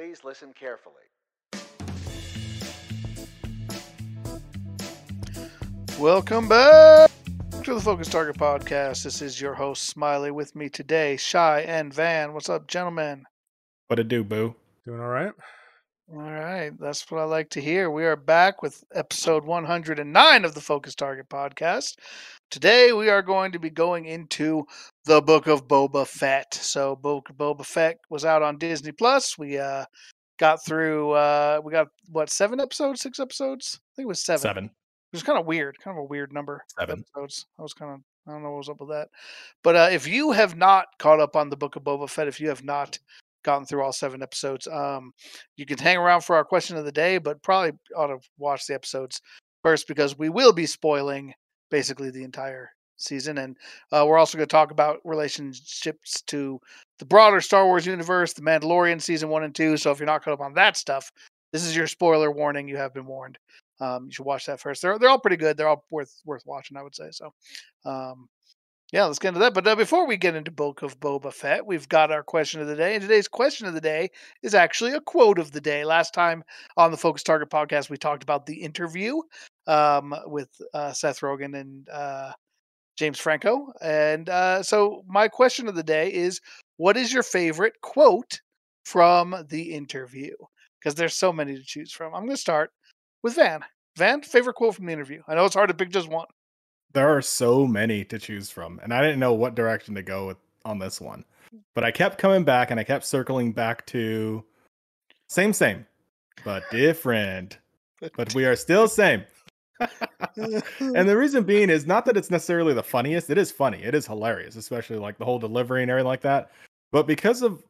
Please listen carefully. Welcome back to the Focus Target Podcast. This is your host, Smiley. With me today, Shy and Van. What's up, gentlemen? What to do, boo? Doing all right. All right, that's what I like to hear. We are back with episode 109 of the Focus Target Podcast. Today, we are going to be going into the Book of Boba Fett. So, Book of Boba Fett was out on Disney Plus. We uh, got through. Uh, we got what seven episodes, six episodes? I think it was seven. Seven. It was kind of weird, kind of a weird number. Seven. episodes. I was kind of, I don't know what was up with that. But uh, if you have not caught up on the Book of Boba Fett, if you have not gotten through all seven episodes, um, you can hang around for our question of the day, but probably ought to watch the episodes first because we will be spoiling basically the entire season. And uh, we're also going to talk about relationships to the broader Star Wars universe, The Mandalorian season one and two. So if you're not caught up on that stuff, this is your spoiler warning. You have been warned. Um, you should watch that first. They're they're all pretty good. They're all worth worth watching, I would say. So, um, yeah, let's get into that. But uh, before we get into Book of Boba Fett, we've got our question of the day. And today's question of the day is actually a quote of the day. Last time on the Focus Target podcast, we talked about the interview um, with uh, Seth Rogen and uh, James Franco. And uh, so, my question of the day is what is your favorite quote from the interview? Because there's so many to choose from. I'm going to start with Van. Van, favorite quote from the interview? I know it's hard to pick just one. There are so many to choose from, and I didn't know what direction to go with on this one. But I kept coming back and I kept circling back to same, same, but different. But we are still same. and the reason being is not that it's necessarily the funniest. It is funny. It is hilarious, especially like the whole delivery and everything like that. But because of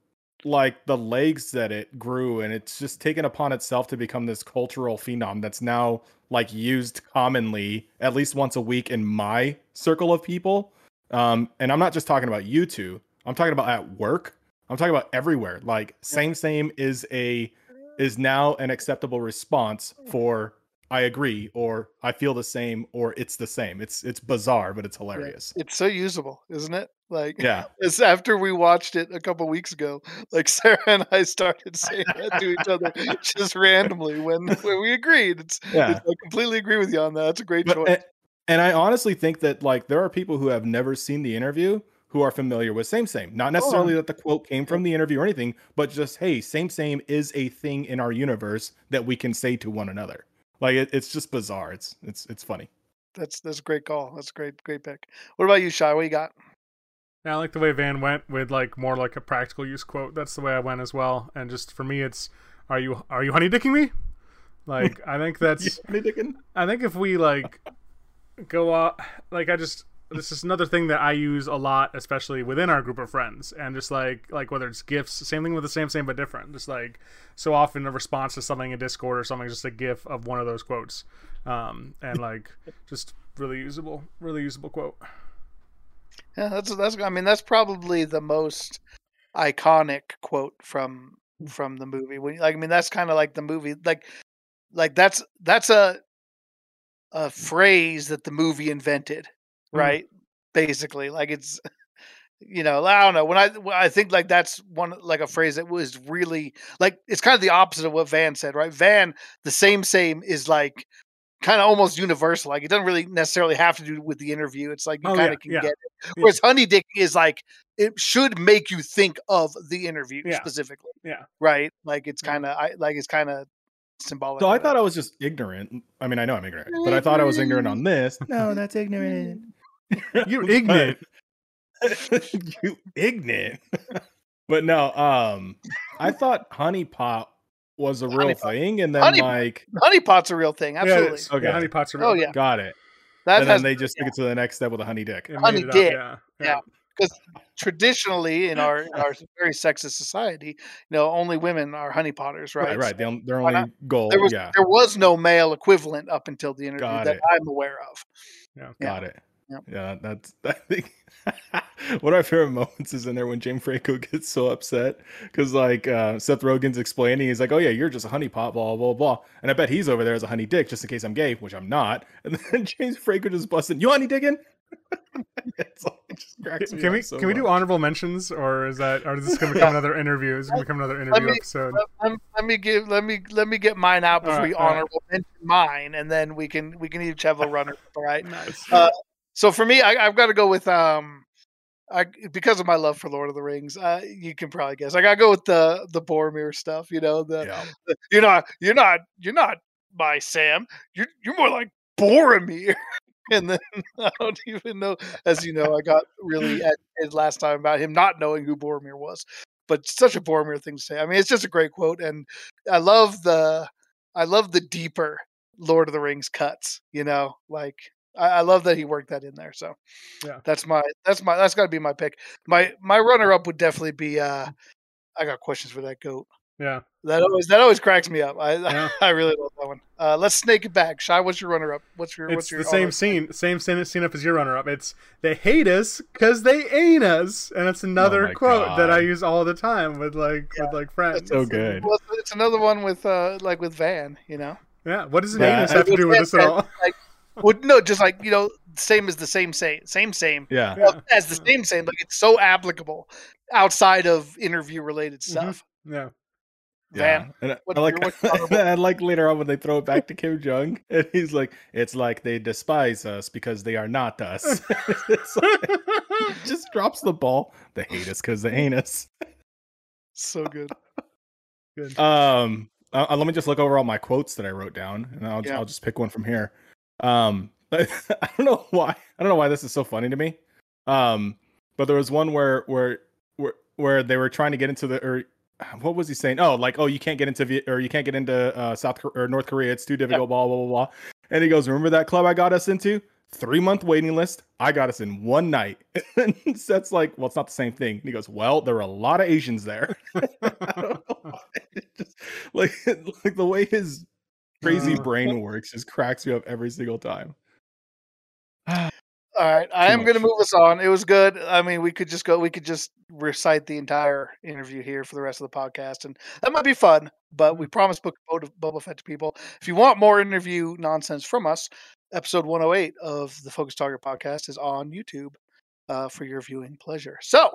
like the legs that it grew and it's just taken upon itself to become this cultural phenom that's now like used commonly at least once a week in my circle of people. Um, and I'm not just talking about you two. I'm talking about at work. I'm talking about everywhere. Like same same is a is now an acceptable response for I agree or I feel the same or it's the same. It's it's bizarre, but it's hilarious. It's so usable, isn't it? Like, Yeah. it's after we watched it a couple weeks ago. Like Sarah and I started saying that to each other just randomly when, when we agreed. It's, Yeah. it's- I completely agree with you on that. That's a great But, choice. and, and I honestly think that like there are people who have never seen the interview who are familiar with same same. Not oh. necessarily that the quote came from the interview or anything, but just hey, same same is a thing in our universe that we can say to one another. Like it, it's just bizarre. It's it's it's funny. That's that's a great call. That's a great great pick. What about you, Shy? What you got? Yeah, I like the way Van went with like more like a practical use quote. That's the way I went as well. And just for me, it's are you are you honey dicking me? Like I think that's Honey Dickin? I think if we like go out like I just this is another thing that I use a lot, especially within our group of friends, and just like like whether it's gifts, same thing with the same same but different. Just like so often a response to something in Discord or something, just a gif of one of those quotes, um, and like just really usable, really usable quote. Yeah, that's that's. I mean, that's probably the most iconic quote from from the movie. When like, I mean, that's kind of like the movie. Like, like that's that's a a phrase that the movie invented, Mhm. right? Basically, like it's you know I don't know when I when I think like that's one like a phrase that was really like it's kind of the opposite of what Van said, right? Van the same same is like kind of almost universal. Like it doesn't really necessarily have to do with the interview. It's like you Oh, kind yeah, of can yeah. get it. Yeah. Whereas honey dick is like it should make you think of the interview Yeah. specifically, Yeah. right? Like it's mm-hmm. kind of I like it's kind of symbolic. So I thought I was just ignorant. I mean, I know I'm ignorant, but I thought I was ignorant on mm. this. No, that's ignorant. Mm. You ignorant. you ignorant. but no, um, I thought honey pot was a real Honey pot. thing, and then Honey- like honey pot's a real thing. Absolutely, it's- Okay. yeah, honey pots are Oh, real. yeah. got it. that and has then they just took it to the next step with a honey dick. It Honey it up, dick. Yeah. Yeah. traditionally in our in our very sexist society, you know, only women are honey potters, right? Right, right. Their, their Why only goal. There was yeah, there was no male equivalent up until the interview Got that it. I'm aware of. Yeah. got it. Yep. Yeah, that's I think one of my favorite moments is in there when James Franco gets so upset because like uh, Seth Rogen's explaining, he's like, "Oh yeah, you're just a honey pot, blah blah blah," and I bet he's over there as a honey dick just in case I'm gay, which I'm not. And then James Franco just busting, "You honey dicking?" it's like, It just cracks me Can we so can we do honorable mentions, or is that or is this going to become another interview? Is it going to become another interview me- episode? Let, let- let me give let me let me get mine out before All right, we all right. honorable mention mine, and then we can we can each have a runner. All right. Nice. Uh, So for me, I, I've got to go with um, I because of my love for Lord of the Rings. Uh, you can probably guess. I got to go with the the Boromir stuff. You know the, Yeah. the- you're not you're not you're not my Sam. You're you're more like Boromir. and then I don't even know. As you know, I got really agitated last time about him not knowing who Boromir was. But such a Boromir thing to say. I mean, it's just a great quote, and I love the I love the deeper Lord of the Rings cuts. You know, like I, I love that he worked that in there. So Yeah. that's my that's my that's got to be my pick. My my runner up would definitely be. uh I got questions for that goat. yeah. That always that always cracks me up. I Yeah. I really love that one. Uh, let's snake it back. Shy, what's your runner up? What's your It's what's your the same scene, same scene, scene up as your runner up. It's they hate us because they ain't us, and it's another Oh quote that I use all the time with like with like friends. so good. Well, it's- another one with uh like with Van. You know. Yeah. What does an Yeah, anus have to do with this at all? Well, no, just like you know, same as the same same same same. Yeah. Well, as the same same, like it's so applicable outside of interview related Mhm. stuff. Yeah. Van, And I- I like your- what's your honorable- I like later on when they throw it back to Kim Jong and he's like, it's like they despise us because they are not us. It's like- just drops the ball. They hate us because they ain't us. so good. Good. Um, uh, uh, let me just look over all my quotes that I wrote down, and I'll Yeah. I'll just pick one from here. Um, I don't know why I don't know why this is so funny to me. Um, but there was one where where where where they were trying to get into the or what was he saying? Oh, like oh you can't get into or you can't get into uh, South or North Korea. It's too difficult. Blah blah blah blah. And he goes, remember that club I got us into? Three month waiting list. I got us in one night. and that's like, well, it's not the same thing. And he goes, well, there are a lot of Asians there. I don't know why. Just, like, like the way his crazy Uh. brain works just cracks me up every single time. All right, I Too am going to move us on. It was good. I mean, we could just go. We could just recite the entire interview here for the rest of the podcast, and that might be fun. But we promised Book of Boba- Boba Fett to people. If you want more interview nonsense from us, episode 108 of the Focus Target podcast is on YouTube uh, for your viewing pleasure. So,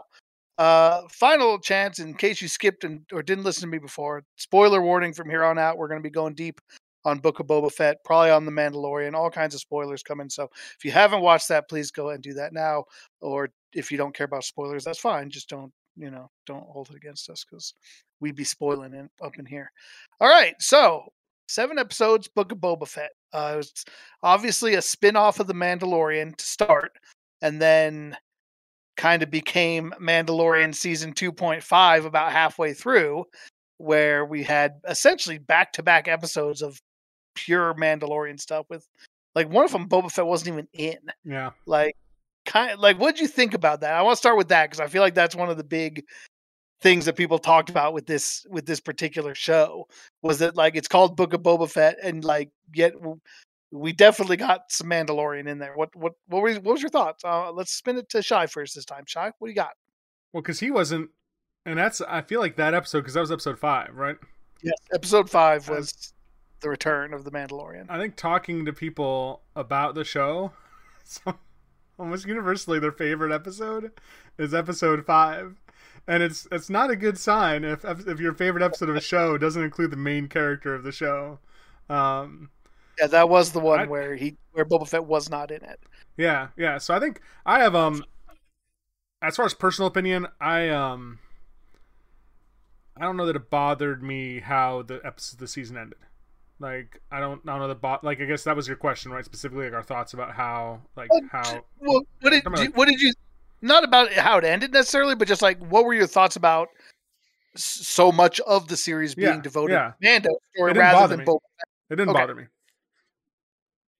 uh, final chance in case you skipped and or didn't listen to me before. Spoiler warning from here on out. We're going to be going deep on Book of Boba Fett, probably on The Mandalorian. All kinds of spoilers coming. So if you haven't watched that, please go and do that now. Or if you don't care about spoilers, that's fine. Just don't, you know, don't hold it against us because we'd be spoiling it up in here. All right. So seven episodes, Book of Boba Fett. Uh, was obviously a spin off of The Mandalorian to start, and then kind of became Mandalorian season 2.5 about halfway through, where we had essentially back to back episodes of pure Mandalorian stuff with like one of them Boba Fett wasn't even in. Yeah. Like kind of like what'd you think about that? I want to start with that because I feel like that's one of the big things that people talked about with this with this particular show was that like it's called Book of Boba Fett and like yet we definitely got some Mandalorian in there. What what what was what was your thoughts? Uh, let's spin it to Shy first this time. Shy, what do you got? Well, because he wasn't, and that's I feel like that episode because that was episode five, right? Yes, episode five was the return of the Mandalorian. I think talking to people about the show, almost universally their favorite episode is episode five, and it's it's not a good sign if if your favorite episode of a show doesn't include the main character of the show. Um, Yeah, that was the one I- where he where Boba Fett was not in it. yeah, yeah. So I think I have um, as far as personal opinion, I um, I don't know that it bothered me how the episode the season ended. Like I don't, I don't know the bot. like I guess that was your question, right? Specifically, like our thoughts about how like how Well, what did you, what did you not about how it ended necessarily, but just like what were your thoughts about so much of the series being Yeah, devoted yeah. to Mando story It didn't rather bother than me. Boba? it didn't Okay. bother me.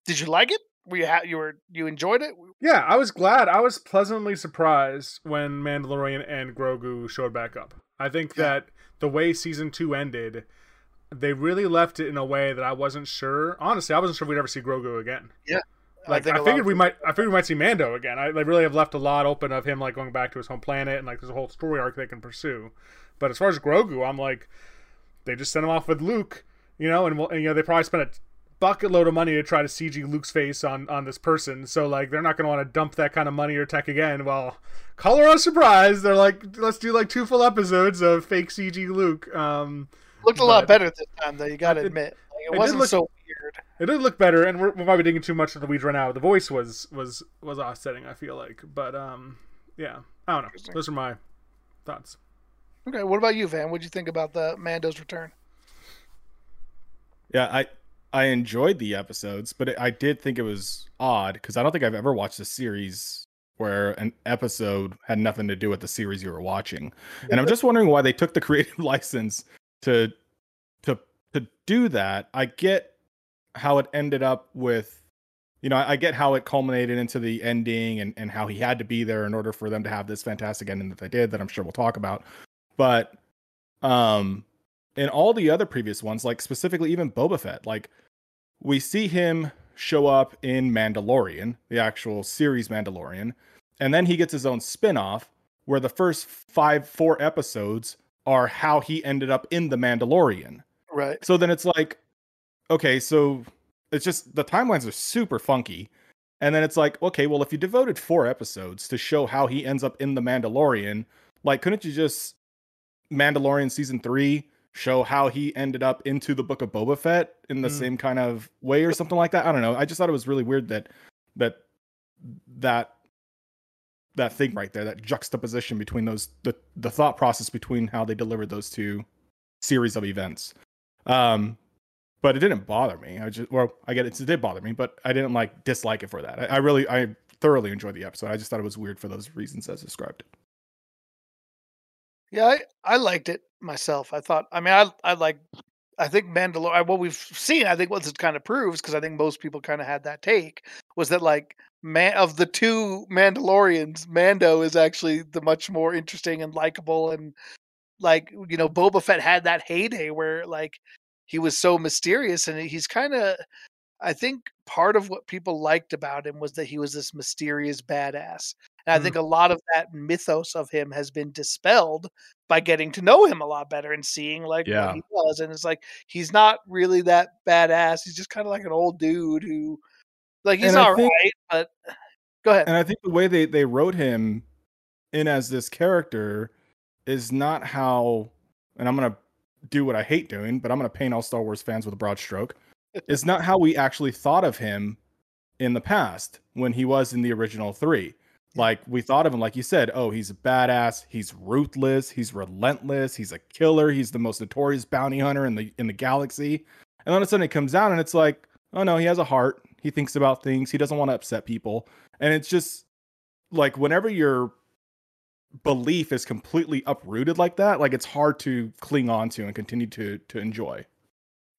Did you like it? Were you ha- you were you enjoyed it? Yeah, I was glad. I was pleasantly surprised when Mandalorian and Grogu showed back up. I think Yeah. that the way season two ended, they really left it in a way that I wasn't sure. Honestly, I wasn't sure we'd ever see Grogu again. Yeah. Like think I, lot figured we people- might, I figured we might see Mando again. I, they really have left a lot open of him like going back to his home planet and like there's a whole story arc they can pursue. But as far as Grogu, I'm like, they just sent him off with Luke, you know, and, we'll, and you know they probably spent a bucket load of money to try to CG Luke's face on on this person. So like they're not going to want to dump that kind of money or tech again. Well, color a surprise. They're like, let's do like two full episodes of fake CG Luke. Um, Looked a lot better this time, though. You got to admit, like, it it, wasn't look- so weird. it did look better, and we're, we're probably digging too much until the weeds right now. The voice was was was offsetting. I feel like, but um, yeah, I don't know. Those are my thoughts. Okay, what about you, Van? What'd you think about the Mando's return? Yeah, I I enjoyed the episodes, but it, I did think it was odd because I don't think I've ever watched a series where an episode had nothing to do with the series you were watching. And I'm just wondering why they took the creative license to to to do that. I get how it ended up with you know, I I get how it culminated into the ending and, and how he had to be there in order for them to have this fantastic ending that they did that I'm sure we'll talk about. But um in all the other previous ones, like specifically even Boba Fett, like we see him show up in Mandalorian, the actual series Mandalorian, and then he gets his own spin-off where the first five, four episodes are how he ended up in the Mandalorian. Right. So then it's like, okay, so it's just the timelines are super funky. And then it's like, okay, well, if you devoted four episodes to show how he ends up in the Mandalorian, like, couldn't you just Mandalorian season three show how he ended up into the book of Boba Fett in the Mm. same kind of way or something like that? I don't know. I just thought it was really weird that that that that thing right there, that juxtaposition between those the the thought process between how they delivered those two series of events. Um, but it didn't bother me. I just, well, I get it, it did bother me, but I didn't like dislike it for that. I, I really, I thoroughly enjoyed the episode. I just thought it was weird for those reasons as described. Yeah, I, I liked it myself. I thought, I mean, I I like, I think Mandalorian. What we've seen, I think what this kind of proves, because I think most people kind of had that take, was that like man of the two Mandalorians, Mando is actually the much more interesting and likable, and like you know, Boba Fett had that heyday where like he was so mysterious, and he's kind of. I think part of what people liked about him was that he was this mysterious badass. And I Mm. think a lot of that mythos of him has been dispelled by getting to know him a lot better and seeing like Yeah. what he was. And it's like he's not really that badass. He's just kind of like an old dude who, like, he's all right, but go ahead. And I think the way they they wrote him in as this character is not how. And I'm gonna do what I hate doing, but I'm gonna paint all Star Wars fans with a broad stroke. It's not how we actually thought of him in the past when he was in the original three. Like we thought of him, like you said, oh, he's a badass, he's ruthless, he's relentless, he's a killer, he's the most notorious bounty hunter in the in the galaxy. And then all of a sudden it comes out and it's like, oh no, he has a heart, he thinks about things, he doesn't want to upset people. And it's just like whenever your belief is completely uprooted like that, like it's hard to cling on to and continue to to enjoy.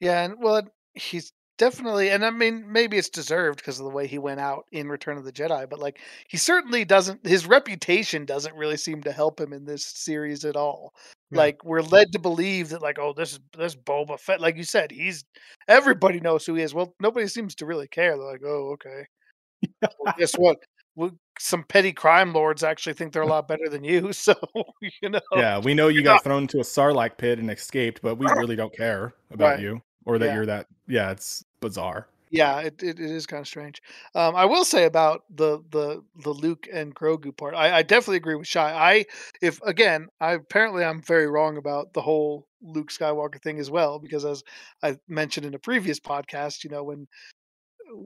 Yeah, and well, he's definitely, and I mean, maybe it's deserved because of the way he went out in Return of the Jedi, but like, he certainly doesn't, his reputation doesn't really seem to help him in this series at all. Yeah. Like, we're led to believe that, like, oh, this is this Boba Fett. Like you said, he's everybody knows who he is. Well, nobody seems to really care. They're like, oh, okay. Well, guess what? Well, some petty crime lords actually think they're a lot better than you. So, you know, Yeah, we know you got not- thrown into a sarlacc pit and escaped, but we really don't care about Right. you or that Yeah. you're that. Yeah, it's bizarre. Yeah, it, it, it is kind of strange. Um, I will say about the the the Luke and Grogu part. I, I definitely agree with Shy. I if again, I apparently I'm very wrong about the whole Luke Skywalker thing as well because as I mentioned in a previous podcast, you know when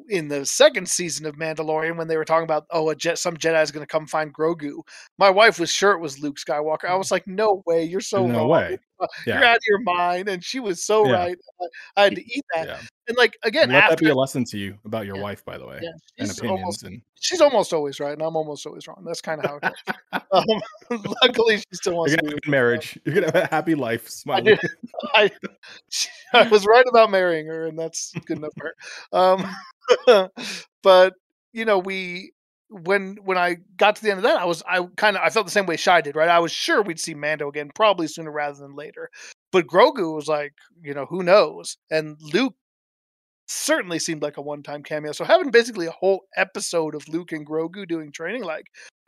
in the second season of Mandalorian when they were talking about oh a jet some Jedi is going to come find Grogu. My wife was sure it was Luke Skywalker. I was like, no way, you're so no wrong. way. You're out of your mind, and she was so Yeah. right. I, I had to eat that. Yeah. And like again, Let after that be a lesson to you about your Yeah. wife, by the way, yeah, and opinions. almost and she's almost always right, and I'm almost always wrong. That's kind of how it goes. um, luckily, she still wants you're to gonna have a marriage. You're gonna have a happy life. I, I, I was right about marrying her, and that's good enough for her. Um, but you know, we when when I got to the end of that, I was I kind of I felt the same way Shy did, right? I was sure we'd see Mando again, probably sooner rather than later. But Grogu was like, you know, who knows? And Luke certainly seemed like a one-time cameo. So having basically a whole episode of Luke and Grogu doing training, like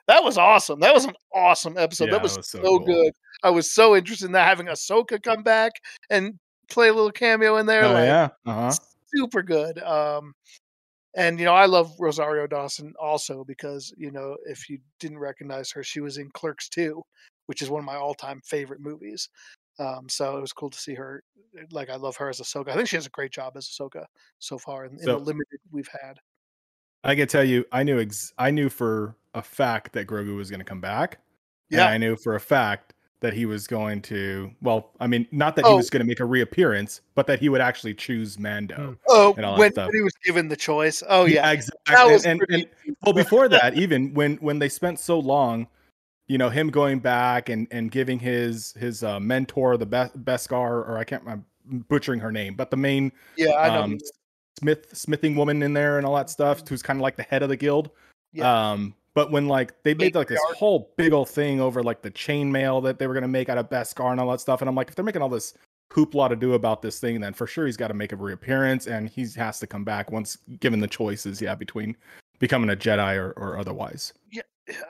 that was awesome. That was an awesome episode. Yeah, that was, was so cool. good. I was so interested in that having Ahsoka come back and play a little cameo in there. Oh like, yeah. Uh huh. super good. Um, and you know, I love Rosario Dawson also because you know, if you didn't recognize her, she was in Clerks 2, which is one of my all-time favorite movies. Um, so it was cool to see her. Like I love her as Ahsoka. I think she has a great job as Ahsoka so far in, in So- the limited we've had. I can tell you, I knew ex- I knew for a fact that Grogu was going to come back. and Yeah. I knew for a fact that he was going to. Well, I mean, not that he Oh. was going to make a reappearance, but that he would actually choose Mando. Hmm. Oh, and all that when, stuff. when he was given the choice. Oh yeah, exactly. that was and, and, and well, before that, even when when they spent so long, you know, him going back and and giving his his uh, mentor the best Beskar, or I can't, I'm butchering her name, but the main yeah, I know. um, Smith smithing woman in there and all that stuff, who's kind of like the head of the guild. Yeah. Um, but when like they made like this whole big old thing over like the chainmail that they were gonna make out of Beskar and all that stuff, and I'm like, if they're making all this hoopla to do about this thing, then for sure he's got to make a reappearance and he has to come back once given the choices, yeah, between becoming a Jedi or, or otherwise.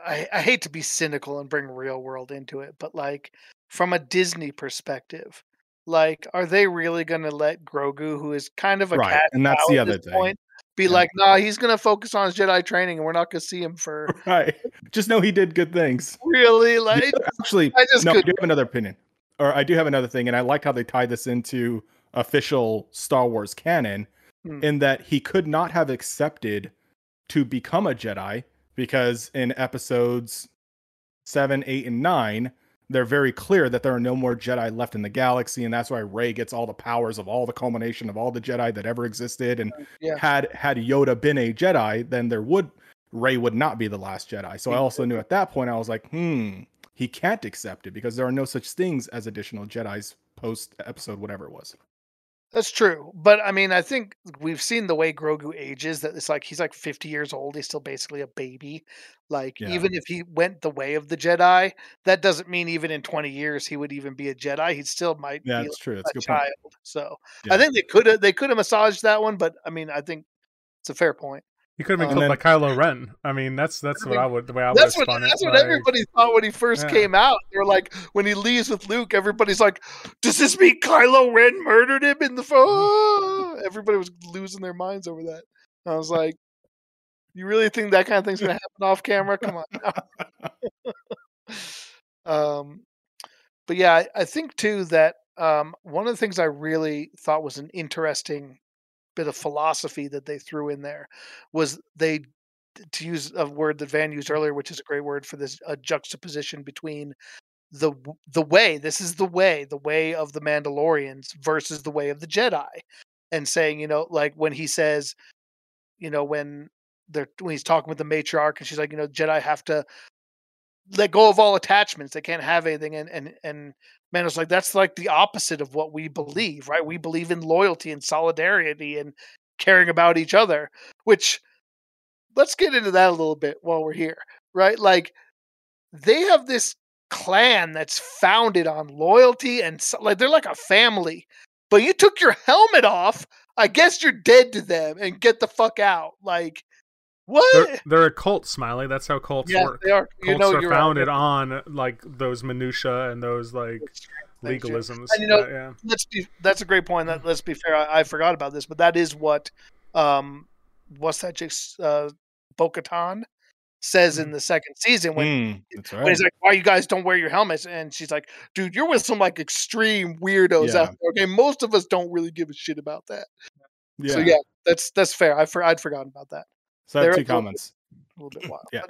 I, I hate to be cynical and bring real world into it, but like from a Disney perspective, like are they really going to let Grogu, who is kind of a Right, cat and that's the other thing. point, be Yeah. like, nah, he's going to focus on his Jedi training, and we're not going to see him for Right. Just know he did good things. really like. Yeah, Actually, I just no, I do have another opinion, or I do have another thing, and I like how they tie this into official Star Wars canon, Hmm. in that he could not have accepted to become a Jedi because in episodes seven, eight, and nine, they're very clear that there are no more Jedi left in the galaxy, and that's why Rey gets all the powers of all the culmination of all the Jedi that ever existed. And Yeah. had had Yoda been a Jedi, then there would Rey would not be the last Jedi. So I also knew at that point I was like, hmm, he can't accept it because there are no such things as additional Jedi's post episode, whatever it was. That's true, but I mean, I think we've seen the way Grogu ages. That it's like he's like fifty years old. He's still basically a baby. Like Yeah. even if he went the way of the Jedi, that doesn't mean even in twenty years he would even be a Jedi. He still might Yeah, be that's true. That's a good point. child. So Yeah. I think they could have they could have massaged that one, but I mean, I think it's a fair point. He could have been killed And by Kylo Ren. I mean, that's that's I what I would the way I would That's what spun it. what like- everybody thought when he first Yeah. came out. They're like, when he leaves with Luke, everybody's like, "Does this mean Kylo Ren murdered him in the phone?" Everybody was losing their minds over that. I was like, "You really think that kind of thing's gonna happen off camera? Come on." um, but yeah, I, I think too that um, one of the things I really thought was an interesting bit of philosophy that they threw in there was they to use a word that Van used earlier, which is a great word for this a juxtaposition between the the way this is the way the way of the Mandalorians versus the way of the Jedi, and saying you know like when he says, you know when they're when he's talking with the matriarch and she's like you know Jedi have to let go of all attachments they can't have anything and and and man, it's like that's like the opposite of what we believe right we believe in loyalty and solidarity and caring about each other which let's get into that a little bit while we're here, right? Like they have this clan that's founded on loyalty and so, like they're like a family. But you took your helmet off, I guess you're dead to them and get the fuck out. Like what? They're, they're a cult, Smiley. That's how cults yeah, work. they are. Cults You know, are you're right. founded on like those minutia and those like legalisms. And, you know, that- yeah. let's be that's a great point that let's be fair I, I forgot about this but that is what um what's that just uh bo-katan says in the second season when, Mm, that's when he's like why you guys don't wear your helmets and she's like dude you're with some like extreme weirdos Yeah. out there okay most of us don't really give a shit about that yeah. so yeah that's that's fair I for, i'd forgotten about that So I have two a little comments. a little bit wild Yeah.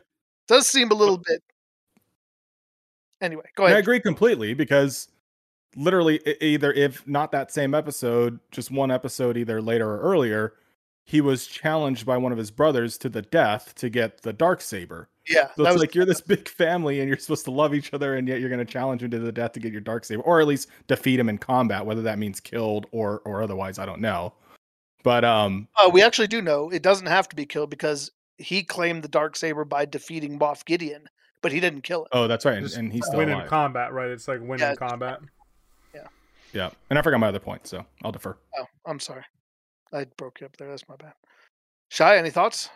does seem a little bit anyway go And I agree completely because literally either if not that same episode, just one episode either later or earlier, he was challenged by one of his brothers to the death to get the dark saber. yeah So it's was like you're this big family and you're supposed to love each other, and yet you're going to challenge him to the death to get your dark saber, or at least defeat him in combat. Whether that means killed or or otherwise, I don't know. But um, Uh, we actually do know it doesn't have to be killed because he claimed the dark saber by defeating Moff Gideon, but he didn't kill him. oh, that's right, and, and he's still win in combat, right? It's like win Yeah, in combat. yeah, Yeah, and I forgot my other point, so I'll defer. Oh, I'm sorry, I broke you up there. That's my bad. Shy, any thoughts?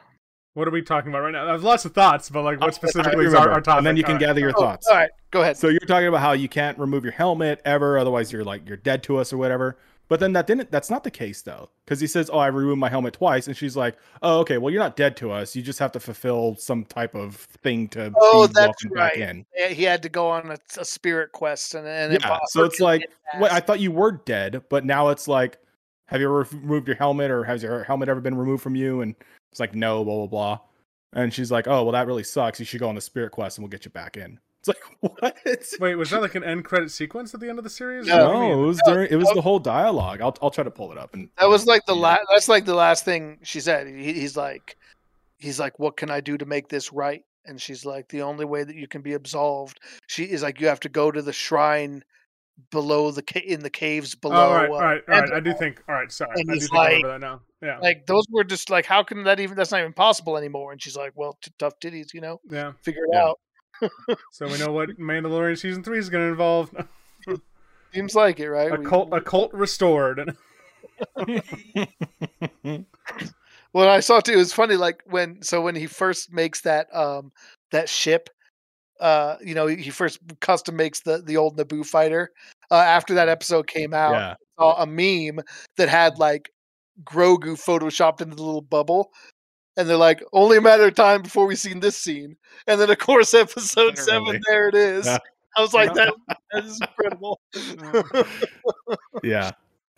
What are we talking about right now? There's lots of thoughts, but like, what specifically is our, remember, our topic? and then you can All right. gather your Oh, thoughts. All right, go ahead. So you're talking about how you can't remove your helmet ever, otherwise you're like you're dead to us or whatever. But then that didn't. That's not the case though, because he says, "Oh, I removed my helmet twice," and she's like, "Oh, okay. Well, you're not dead to us. You just have to fulfill some type of thing to Oh, that's right. in." Yeah, He had to go on a, a spirit quest, and and Yeah. impo- So it's like, wait, I thought you were dead, but now it's like, have you ever removed your helmet, or has your helmet ever been removed from you? And it's like, no, blah blah blah. And she's like, "Oh, well, that really sucks. You should go on the spirit quest, and we'll get you back in." It's like, what? Wait, was that like an end credit sequence at the end of the series? No. What do you No, it was No, during. It was no. the whole dialogue. I'll I'll try to pull it up. And That was like the yeah. last. That's like the last thing she said. He, he's like, he's like, what can I do to make this right? And she's like, the only way that you can be absolved. She is like, you have to go to the shrine below the ca- in the caves Oh, below. all right, uh, all right, all right. I do think. All right, sorry. And I do he's think like- remember that now. Yeah, Like those were just like, how can that even? That's not even possible anymore. And she's like, well, t- tough titties, you know, yeah. figure it Yeah. out. So we know what Mandalorian season three is going to involve. Seems like it, right? A We- cult, a cult restored. Well, I saw too. It was funny, like when so when he first makes that um that ship, uh, you know, he first custom makes the the old Naboo fighter. Uh, after that episode came out, yeah. saw a meme that had like Grogu photoshopped into the little bubble. And they're like, only a matter of time before we seen this scene. And then, of course, episode seven, there it is. Yeah. I was like, that, that is incredible. yeah.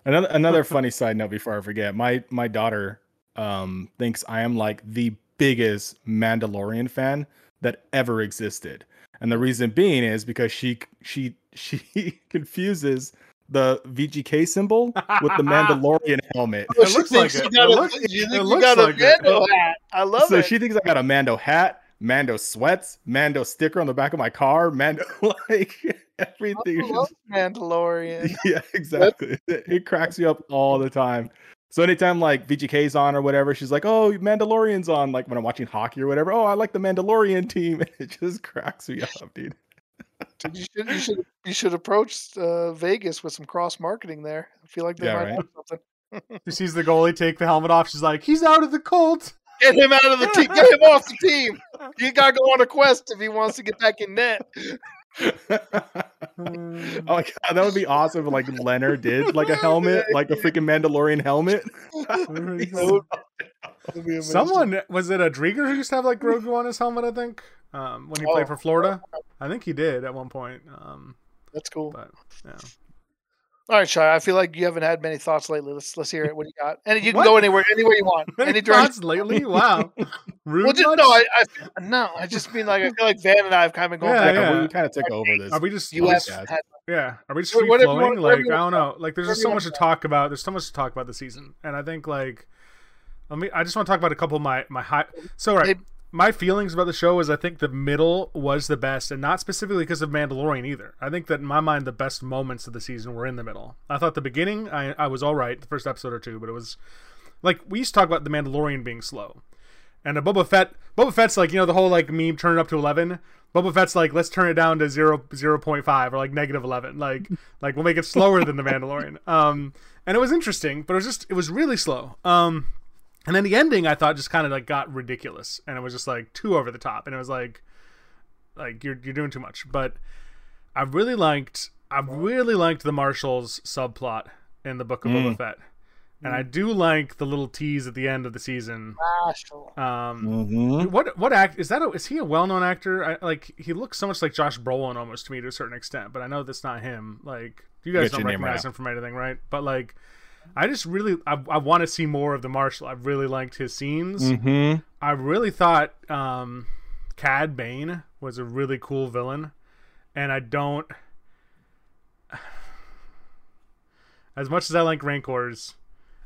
Another another funny side note before I forget. My my daughter um thinks I am like the biggest Mandalorian fan that ever existed. And the reason being is because she she she confuses the VGK symbol with the Mandalorian helmet. Oh, It she looks like thinks it. got It a- looks- you it looks got a like it. Mando hat. I love so it. So she thinks I got a Mando hat, Mando sweats, Mando sticker on the back of my car, Mando like everything. I She's love Mandalorian. yeah, exactly. It, it cracks you up all the time. So anytime like VGK's on or whatever, she's like, "Oh, Mandalorian's on." Like when I'm watching hockey or whatever, "Oh, I like the Mandalorian team." It just cracks me up, dude. Dude, you should you should you should approach uh, Vegas with some cross marketing there. I feel like they Yeah, might right. have something. She sees the goalie take the helmet off. She's like, "He's out of the cult." Get him out of the team. Get him off the team. He got to go on a quest if he wants to get back in net. oh my god, that would be awesome if like Leonard did like a helmet, like a freaking Mandalorian helmet. Would- that'd. Someone was it a Driedger who used to have like Grogu on his helmet? I think um, when he played Oh. for Florida. I think he did at one point. Um, That's cool. but yeah. All right, Shy. I feel like you haven't had many thoughts lately. Let's let's hear it. What do you got? And you can What? go anywhere, anywhere you want. Any Any direction. thoughts lately? Wow. Rude Well, just, no, I, I no, I just mean like I feel like Van and I have kind of been going Yeah. Yeah, and we kind of took over this. Are we just You have had Yeah, are we just Wha- free flowing? want- Like I don't want know. Like there's just so much to to talk about. There's so much to talk about this season, and I think like, let me. I just want to talk about a couple of my my high. So right, Hey- my feelings about the show is I think the middle was the best, and not specifically because of Mandalorian either. I think that in my mind the best moments of the season were in the middle. I thought the beginning I I was all right the first episode or two, but it was like we used to talk about the Mandalorian being slow. And a Boba Fett, Boba Fett's like you know the whole like meme turn it up to eleven. Boba Fett's like let's turn it down to zero zero point five or like negative eleven. Like like we'll make it slower than the Mandalorian. Um, and it was interesting, but it was just it was really slow. Um, and then the ending I thought just kind of like got ridiculous, and it was just like too over the top, and it was like like you're you're doing too much. But I really liked I really liked the Marshall's subplot in the Book of Boba Mm. Fett. And I do like the little tease at the end of the season. Marshall. Um, Mhm. what what act is that? A, is he a well known actor? I, like he looks so much like Josh Brolin almost to me to a certain extent, but I know that's not him. Like you guys Get don't recognize right. him from anything, right? But like, I just really I, I want to see more of the Marshall. I really liked his scenes. Mhm. I really thought um, Cad Bane was a really cool villain, and I don't. As much as I like Rancors,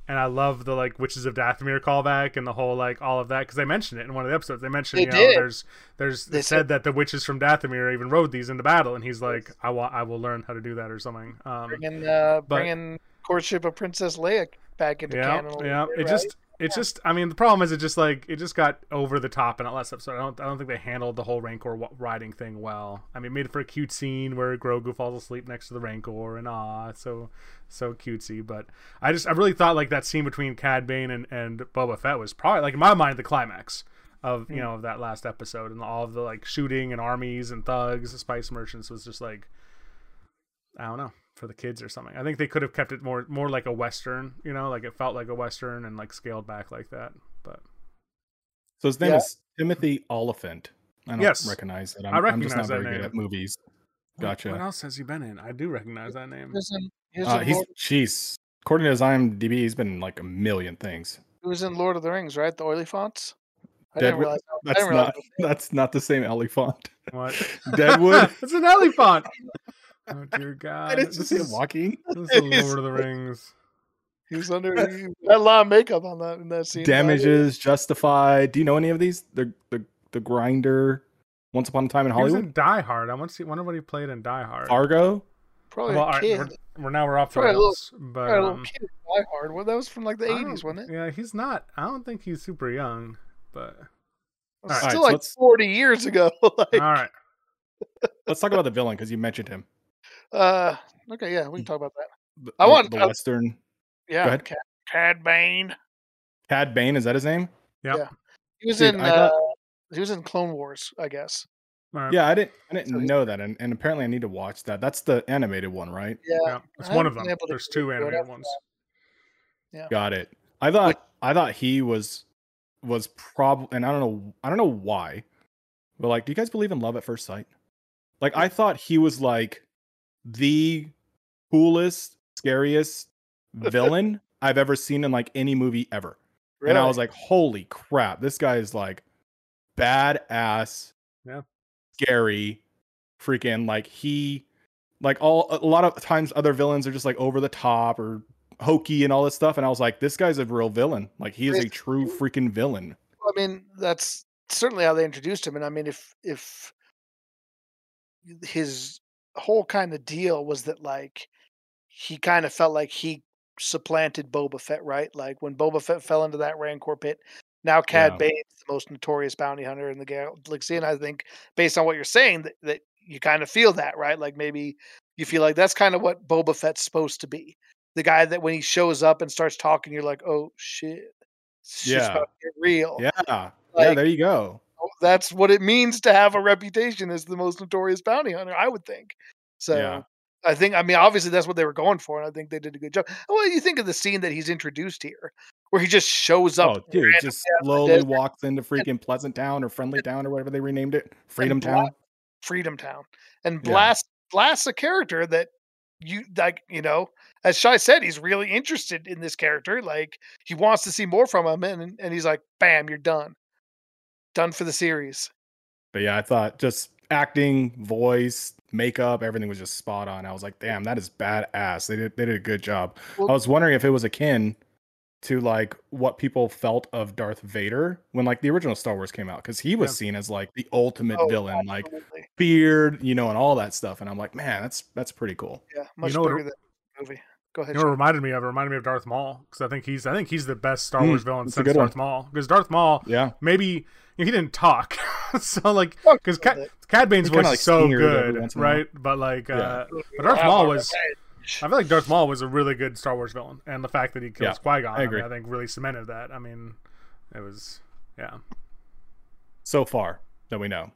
and I love the like Witches of Dathomir callback and the whole like all of that because they mentioned it in one of the episodes. They mentioned They you know did. there's there's They they said that the witches from Dathomir even rode these into battle, and he's like I want I will learn how to do that or something. Um, Bringing uh, but- bringing courtship of Princess Leia back into yeah, canon. yeah. bit, It right? just, it just. I mean, the problem is, it just like it just got over the top in that last episode. I don't, I don't think they handled the whole Rancor riding thing well. I mean, it made it for a cute scene where Grogu falls asleep next to the Rancor, and ah, so, so cutesy. But I just, I really thought like that scene between Cad Bane and and Boba Fett was probably like in my mind the climax of Hmm. you know of that last episode, and all of the like shooting and armies and thugs, and spice merchants was just like, I don't know. For the kids or something. I think they could have kept it more more like a western, you know, like it felt like a western and like scaled back like that. But So his name Yeah. is Timothy Olyphant. I don't Yes. recognize it. I I'm, I'm just not that very good at movies. Gotcha. What, else has he been in? I do recognize that name. He was in, he was Uh, he's Lord, jeez. According to his IMDb, he's been in like a million things. he was in Lord of the Rings, right? The oily fonts. I didn't Deadwood- realize. that- I That's didn't realize not that. that's not the same elephant. What? Deadwood. it's an elephant. Oh dear God! I didn't just This see him is, walking. this is the Lord of the Rings. He was under. He had a lot of makeup on that in that scene. Damages, Justified. Do you know any of these? The the the Grinder, Once Upon a Time in He was Hollywood, in Die Hard. I want to see. Wonder what he played in Die Hard. Fargo. Probably well, a all right, kid. we're, we're now we're off the Probably a little- rails, but Probably a little um, kid. Die Hard. Well, that was from like the eighties, wasn't it? Yeah, he's not. I don't think he's super young, but It was Alright, Still so like let's- forty years ago. like, all right. Let's talk about the villain because you mentioned him. Uh, okay, yeah, we can talk about that. The, I want- the I- Western. Yeah, ahead. Cad, Cad Bane. Cad Bane. Is that his name? Yep. Yeah. He was Dude, in. I uh, he was in Clone Wars, I guess. All right. Yeah, I didn't. I didn't So he's- know that, and, and apparently I need to watch that. That's the animated one, right? Yeah, Yeah, it's I one of them. been able to There's two into it animated after ones. Got it. I thought I thought he was was prob and I don't know I don't know why. But like, do you guys believe in love at first sight? Like I thought he was like the coolest, scariest villain I've ever seen in like any movie ever. And I was like, holy crap, this guy is like badass, Yeah. scary, freaking like he like all a lot of times other villains are just like over the top or hokey and all this stuff. And I was like, this guy's a real villain. Like he is a true freaking villain. I mean, that's certainly how they introduced him. And I mean, if if his whole kind of deal was that like he kind of felt like he supplanted Boba Fett, right? Like when Boba Fett fell into that Rancor pit, now Cad Yeah. Bane's the most notorious bounty hunter in the galaxy. And I think, based on what you're saying, that, that you kind of feel that, right? Like maybe you feel like that's kind of what Boba Fett's supposed to be. The guy that when he shows up and starts talking, you're like, oh shit, shit's Yeah. real Yeah. yeah, there you go. That's what it means to have a reputation as the most notorious bounty hunter, I would think. So Yeah. I think I mean obviously that's what they were going for, and I think they did a good job. Well, you think of the scene that he's introduced here, where he just shows up. Oh, dude, just slowly walks into freaking Pleasant Town or Friendly Town or whatever they renamed it. Freedom bla- Town. Freedom Town, and Yeah. blast blasts a character that you like. You know, as Shy said, he's really interested in this character. Like he wants to see more from him, and and he's like, "Bam, you're done, done for the series." But yeah, I thought just acting, voice, makeup, everything was just spot on. I was like, damn, that is badass. They did they did a good job. Well- I was wondering if it was akin to like what people felt of Darth Vader when like the original Star Wars came out because he was Yeah. seen as like the ultimate Oh, villain, like absolutely. beard, you know, and all that stuff. And I'm like, man, that's that's pretty cool. yeah, much know what- bigger than the movie. Go ahead. You know what it reminded me of? It reminded me of Darth Maul because I think he's I think he's the best Star Mm, Wars villain since good one. Darth Maul. Because Darth Maul, Yeah, maybe he didn't talk, so like because Cad, it. Cad Bane's He voice like, is so good, once in a while. right? But like, Yeah. uh, We'll but Darth have Maul was. I feel like Darth Maul was a really good Star Wars villain, and the fact that he kills Yeah, Qui Gon, I I, mean, I think really cemented that. I mean, it was yeah. so far that we know.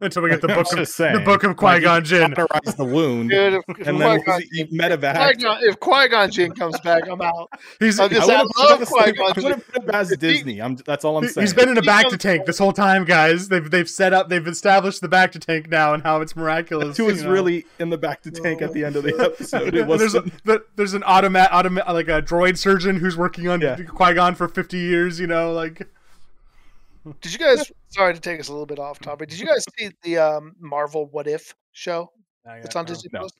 Until we get the book of just the book of like, Qui Gon Jinn. Cauterize the wound, Dude, if, if and then Qui-Gon he Jinn- medevac. Qui-Gon- if Qui Gon Jinn comes back, I'm out. He's I'm just- I would've- love I Qui-Gon would've- I Jinn. would've put him as he- Disney. I'm, that's all I'm saying. He's been in a bacta tank this whole time, guys. They've they've set up, they've established the bacta tank now, and how it's miraculous. He was know. really in the bacta tank at the end of the episode. It was there's a, the- there's an automat, automa- like a droid surgeon who's working on Yeah. Qui Gon for 50 years. You know, like Did you guys? Sorry to take us a little bit off topic. Did you guys see the um, Marvel What If show? It's on Disney no. Plus.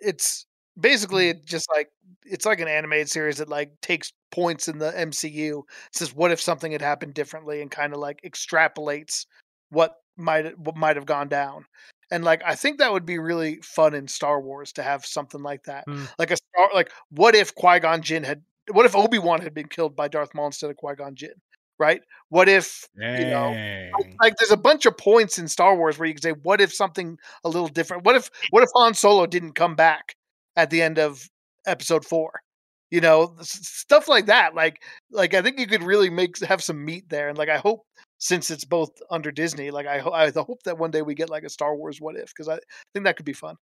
It's basically just like it's like an animated series that like takes points in the MCU. Says what if something had happened differently and kind of like extrapolates what might what might have gone down. And like I think that would be really fun in Star Wars to have something like that. Hmm. Like a star like what if Qui-Gon Jinn had what if Obi-Wan had been killed by Darth Maul instead of Qui-Gon Jinn? Right? What if you know Dang. like there's a bunch of points in Star Wars where you can say, what if something a little different? What if what if Han Solo didn't come back at the end of episode four? You know, stuff like that. Like like I think you could really make have some meat there. And like I hope since it's both under Disney. Like I, ho- I hope that one day we get like a Star Wars What If because I think that could be fun.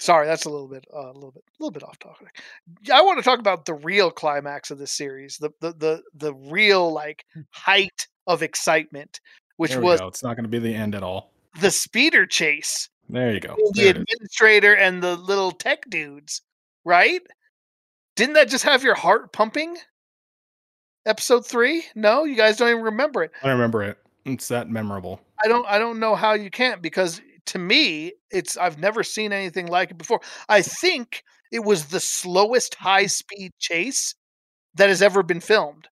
Sorry, that's a little bit, uh, a little bit, a little bit off topic. I want to talk about the real climax of this series, the the the the real like height of excitement, which was go. It's not going to be the end at all. the speeder chase There you go. the There it is. administrator and the little tech dudes, right? Didn't that just have your heart pumping? Episode three? No, you guys don't even remember it. I remember it. It's that memorable. I don't. I don't know how you can't because to me, it's. I've never seen anything like it before. I think it was the slowest high mm-hmm. speed chase that has ever been filmed.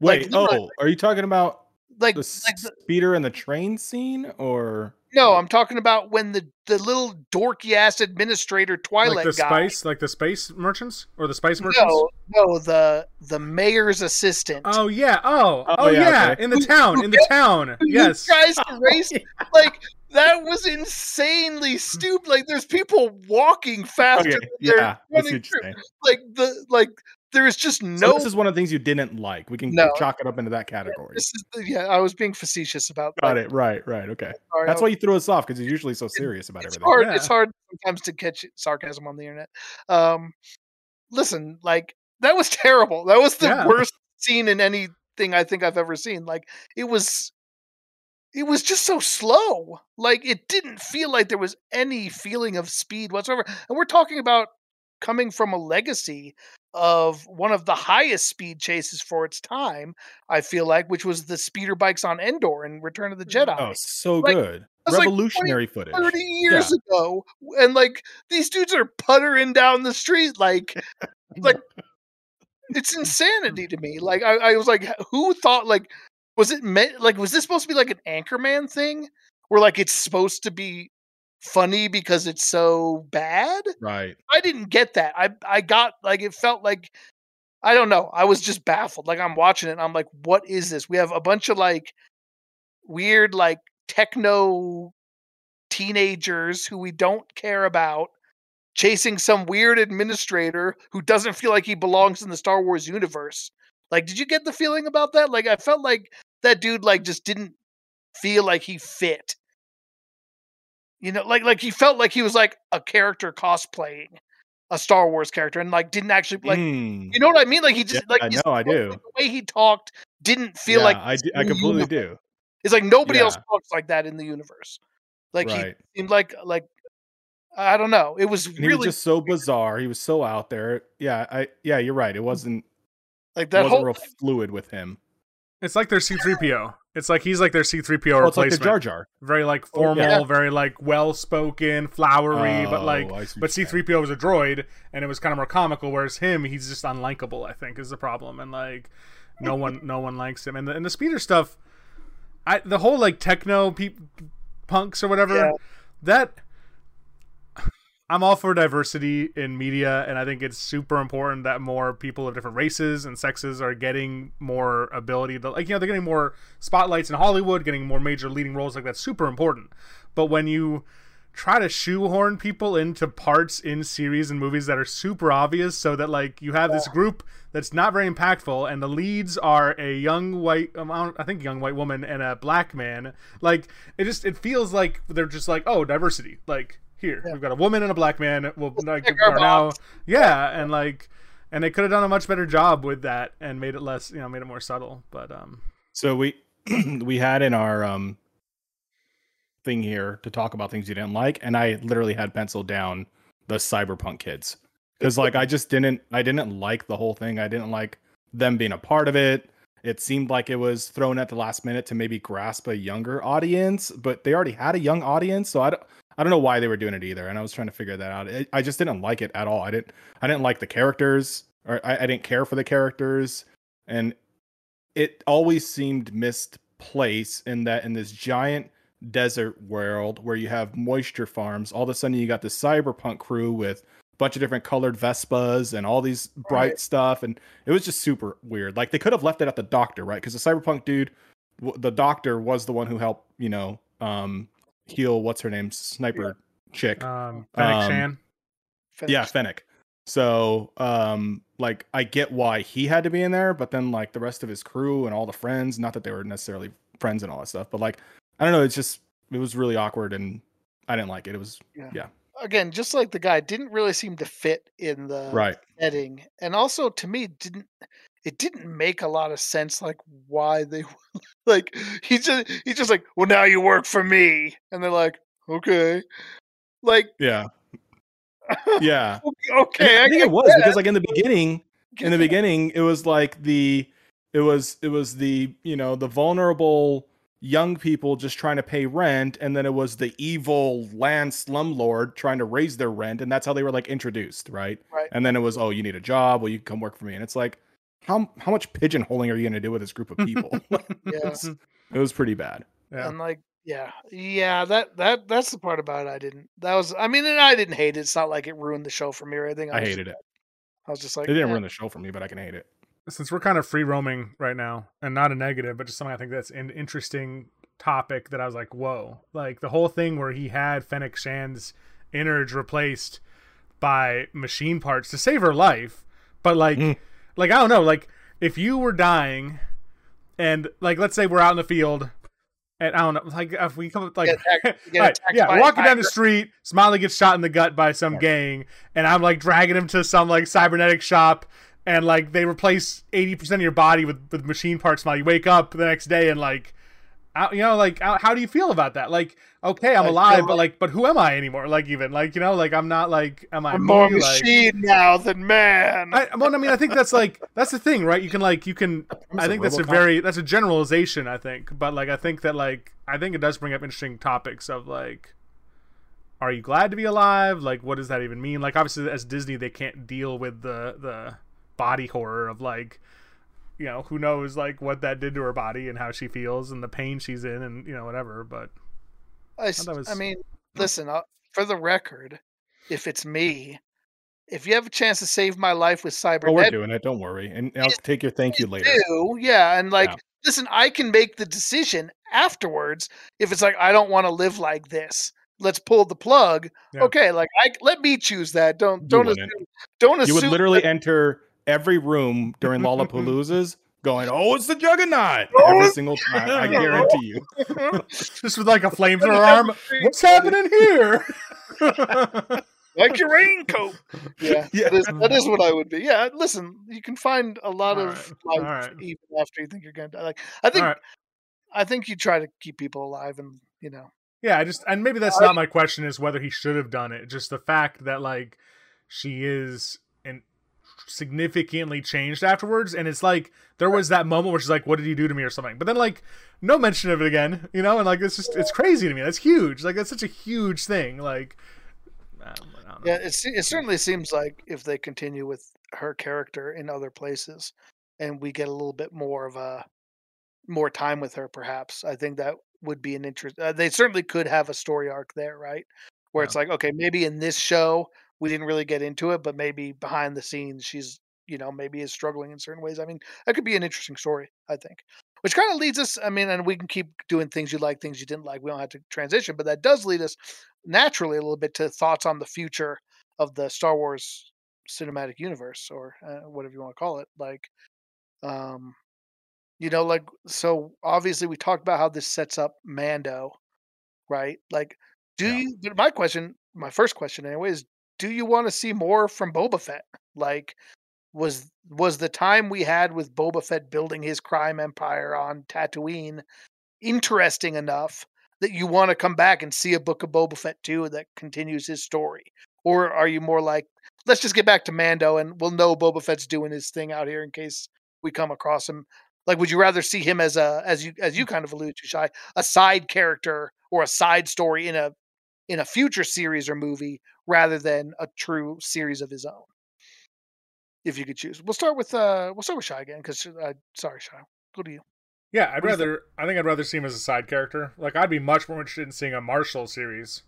Wait, literally- oh, are you talking about Like, the like the, speeder and the train scene, or no, I'm talking about when the the little dorky ass administrator Twilight like the guy. spice, like the space merchants or the spice merchants. No, no, the the mayor's assistant. Oh yeah. Oh. Oh, Oh, yeah, yeah. okay. In the town. In the town. Yes. tries to oh, race like that was insanely stupid. Like there's people walking faster. okay, than yeah, I see running what you're through. saying. Like the like there is just So no. this is one of the things you didn't like. We can No. chalk it up into that category. this is the- yeah. I was being facetious about. Got like, it. Right. Right. Okay. sorry, That's why you threw us off because you're usually so serious about it's everything. hard. Yeah. It's hard sometimes to catch sarcasm on the internet. Um, listen, like that was terrible. That was the Yeah. worst scene in anything I think I've ever seen. Like it was, it was just so slow. Like it didn't feel like there was any feeling of speed whatsoever. And we're talking about coming from a legacy of one of the highest speed chases for its time. I feel like, which was the speeder bikes on Endor and Return of the mm, Jedi. Oh, so Like, good. was like 20 Revolutionary footage. 30 years ago and like these dudes are puttering down the street like like it's insanity to me like I, I was like who thought like was it meant like was this supposed to be like an anchorman thing where like it's supposed to be funny because it's so bad Right. i didn't get that i i got like it felt like i don't know i was just baffled like i'm watching it and i'm like what is this we have a bunch of like weird like techno teenagers who we don't care about chasing some weird administrator who doesn't feel like he belongs in the Star Wars universe. Like did you get the feeling about that? Like I felt like that dude like just didn't feel like he fit. You know, like like he felt like he was like a character cosplaying a Star Wars character and like didn't actually like Mm. you know what I mean? Like he just Yeah, like I know, I do. like, the way he talked didn't feel Yeah, like I, completely universe. do. It's like nobody else Yeah. talks like that in the universe. Like he seemed like like I don't know. It was And he really was just so bizarre. He was so out there. Yeah, I yeah, you're right. It wasn't like that wasn't whole real fluid with him. It's like their C3PO. It's like he's like their C3PO Oh, it's like the. Jar Jar. very like Oh, formal, yeah. very like well spoken, flowery, oh, but like Oh, I see what but. C3PO was a droid and it was kind of more comical whereas him he's just unlikable, I think is the problem and like no one no one likes him and the, and the speeder stuff I the whole like techno peop punks or whatever Yeah. that I'm all for diversity in media, and I think it's super important that more people of different races and sexes are getting more ability to, like, you know, they're getting more spotlights in Hollywood, getting more major leading roles. Like, that's super important. But when you try to shoehorn people into parts in series and movies that are super obvious, so that, like, you have this group that's not very impactful, and the leads are a young white, um, I I think, young white woman and a black man, like, it just, it feels like they're just like, oh, diversity. Like, here we've got a woman and a black man will like are now box. yeah and like and they could have done a much better job with that and made it less you know made it more subtle but um So we we had in our um thing here to talk about things you didn't like, and I literally had penciled down the cyberpunk kids because like I just didn't I didn't like the whole thing. I didn't like them being a part of it. It seemed like it was thrown at the last minute to maybe grasp a younger audience, but they already had a young audience, so I don't. I don't know why they were doing it either, and I was trying to figure that out. It, I just didn't like it at all. I didn't. I didn't like the characters, or I, I didn't care for the characters, and it always seemed misplaced in that in this giant desert world where you have moisture farms, all of a sudden you got the cyberpunk crew with a bunch of different colored Vespas and all these bright Right. stuff, and it was just super weird. Like they could have left it at the doctor, right? Because the cyberpunk dude, the doctor was the one who helped, you know, um, heal what's her name, sniper chick. um Fennec Um, Shand Yeah. Fennec. So, um, like I get why he had to be in there, but then like the rest of his crew and all the friends, not that they were necessarily friends and all that stuff, but like I don't know, it's just it was really awkward and I didn't like it. It was Yeah. yeah. Again, just like the guy didn't really seem to fit in the right. setting, and also to me didn't it didn't make a lot of sense like why they like he just he's just like well now you work for me and they're like okay like Yeah. Yeah. okay I, I, think it was that. because like in the beginning, in the beginning, it was like the it was it was the you know the vulnerable young people just trying to pay rent, and then it was the evil land slumlord trying to raise their rent, and that's how they were like introduced, right? Right. And then it was oh you need a job, well you can come work for me, and it's like how how much pigeonholing are you going to do with this group of people? yeah it was pretty bad. Yeah. and like yeah yeah that that that's the part about it i didn't that was i mean and i didn't hate it it's not like it ruined the show for me or anything I was hated it. i was just like It didn't eh. ruin the show for me, but I can hate it. since we're kind of free roaming right now and not a negative but just something i think that's an interesting topic that i was like whoa like the whole thing where he had fennec shand's innards replaced by machine parts to save her life but like Mm. Like i don't know like if you were dying and like let's say we're out in the field and i don't know like if we come up, like attacked- Right, yeah, walking down the street, Smiley gets shot in the gut by some Right. gang, and I'm like dragging him to some like cybernetic shop, and like they replace eighty percent of your body with with machine parts. Smiley, you wake up the next day and like, how- you know, like how, how do you feel about that? Like, okay, I'm alive, but like, but who am I anymore? Like, even like you know, like I'm not like, am I I'm more? Like- machine now than man I, well, I mean, I think that's like that's the thing, right? You can like you can. I think that's a very that's a generalization. I think, but like I think that like I think it does bring up interesting topics of like, are you glad to be alive? Like, what does that even mean? Like, obviously, as Disney, they can't deal with the the body horror of like, you know, who knows like what that did to her body and how she feels and the pain she's in and you know whatever. But I, s- that was- I mean, listen, uh, for the record, if it's me, if you have a chance to save my life with Oh, we're cybernetic, doing it. Don't worry, and I'll take your thank you later. do, yeah, and like, Yeah. listen, I can make the decision afterwards if it's like I don't want to live like this. Let's pull the plug. Yeah. Okay, like I let me choose that. Don't You don't wouldn't. assume, don't assume You would literally that- enter every room during Lollapaloozas going, "Oh, it's the Juggernaut!" Oh, every single time. I guarantee you. just with like a flamethrower arm, what's happening here? like your raincoat. Yeah, Yeah. That, is, that is what I would be. Yeah, listen, you can find a lot All of right, life all right. even after you think you're gonna die. Like I think All right. I think you try to keep people alive, and you know, Yeah, I just and maybe that's I- not my question is whether he should have done it. Just the fact that like she is and significantly changed afterwards, and it's like there was that moment where she's like, "What did he do to me?" or something. But then like no mention of it again, you know, and like it's just it's crazy to me. That's huge. Like that's such a huge thing. Like I don't, I don't yeah, it, it certainly seems like if they continue with her character in other places, and we get a little bit more of a more time with her, perhaps I think that would be an interest. Uh, they certainly could have a story arc there, right? Where it's like, okay, maybe in this show we didn't really get into it, but maybe behind the scenes she's you know maybe is struggling in certain ways. I mean, that could be an interesting story. I think. Which kind of leads us, I mean, and we can keep doing things you like, things you didn't like. We don't have to transition, but that does lead us naturally a little bit to thoughts on the future of the Star Wars cinematic universe or uh, whatever you want to call it. Like, um, you know, like, so obviously we talked about how this sets up Mando, right? Like, do Yeah. you, my question, my first question anyway, is do you want to see more from Boba Fett? Like, was was the time we had with Boba Fett building his crime empire on Tatooine interesting enough that you want to come back and see a book of Boba Fett too that continues his story? Or are you more like, let's just get back to Mando and we'll know Boba Fett's doing his thing out here in case we come across him? Like, would you rather see him as a as you as you mm. kind of alluded to, Shy, a side character or a side story in a in a future series or movie rather than a true series of his own? If you could choose, we'll start with uh we'll start with Shy again because uh, sorry, Shy, go to you. Yeah, I'd What rather. I think I'd rather see him as a side character. Like I'd be much more interested in seeing a Marshal series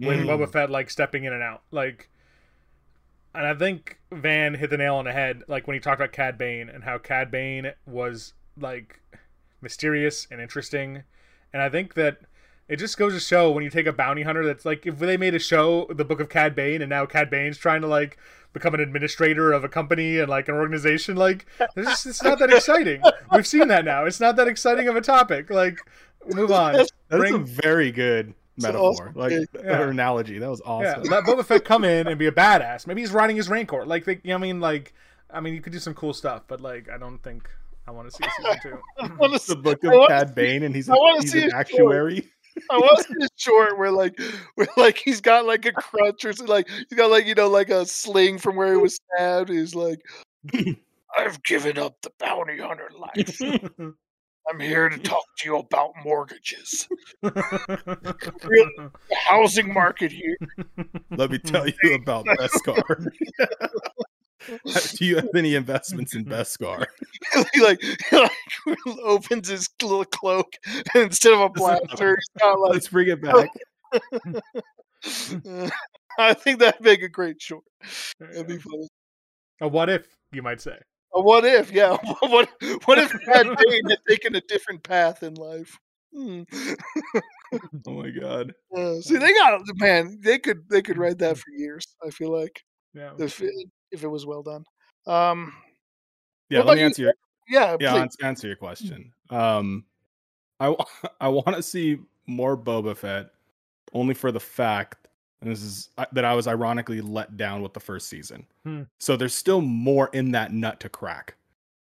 with Mm. Boba Fett like stepping in and out. Like, and I think Van hit the nail on the head. Like when he talked about Cad Bane and how Cad Bane was like mysterious and interesting, and I think that it just goes to show when you take a bounty hunter that's like if they made a show, the Book of Cad Bane, and now Cad Bane's trying to like become an administrator of a company and like an organization. Like, just, it's not that exciting. We've seen that now. It's not that exciting of a topic. Like, move on. That's Bring- a very good metaphor, awesome like. Yeah. or analogy. That was Yeah, awesome. let Boba Fett come in and be a badass. Maybe he's riding his Rancor. Like, they, you know, what I mean, like, I mean, you could do some cool stuff, but like, I don't think I want to see a season two. I want to the book of Cad Bane, and he's, I a, wanna he's see an a short. I want to see short where like where like he's got like a crutch or something, like he's got like you know like a sling from where he was stabbed. He's like, I've given up the bounty hunter life. I'm here to talk to you about mortgages. The housing market here. Let me tell you about Beskar. Do you have any investments in Beskar? he like, he like opens his little cloak and instead of a blaster, he's got like Let's bring it back. I think that'd make a great short. That'd be funny. a what if you might say? A what if? Yeah. What what if Cad Bane had taken a different path in life? Hmm. Oh my god. Uh, see, they got man. They could they could write that for years. I feel like Yeah. if if it was well done. Um. Yeah, let me you, answer your Yeah. yeah, please. answer your question. Um, I I want to see more Boba Fett, only for the fact, and this is that I was ironically let down with the first season. Hmm. So there's still more in that nut to crack,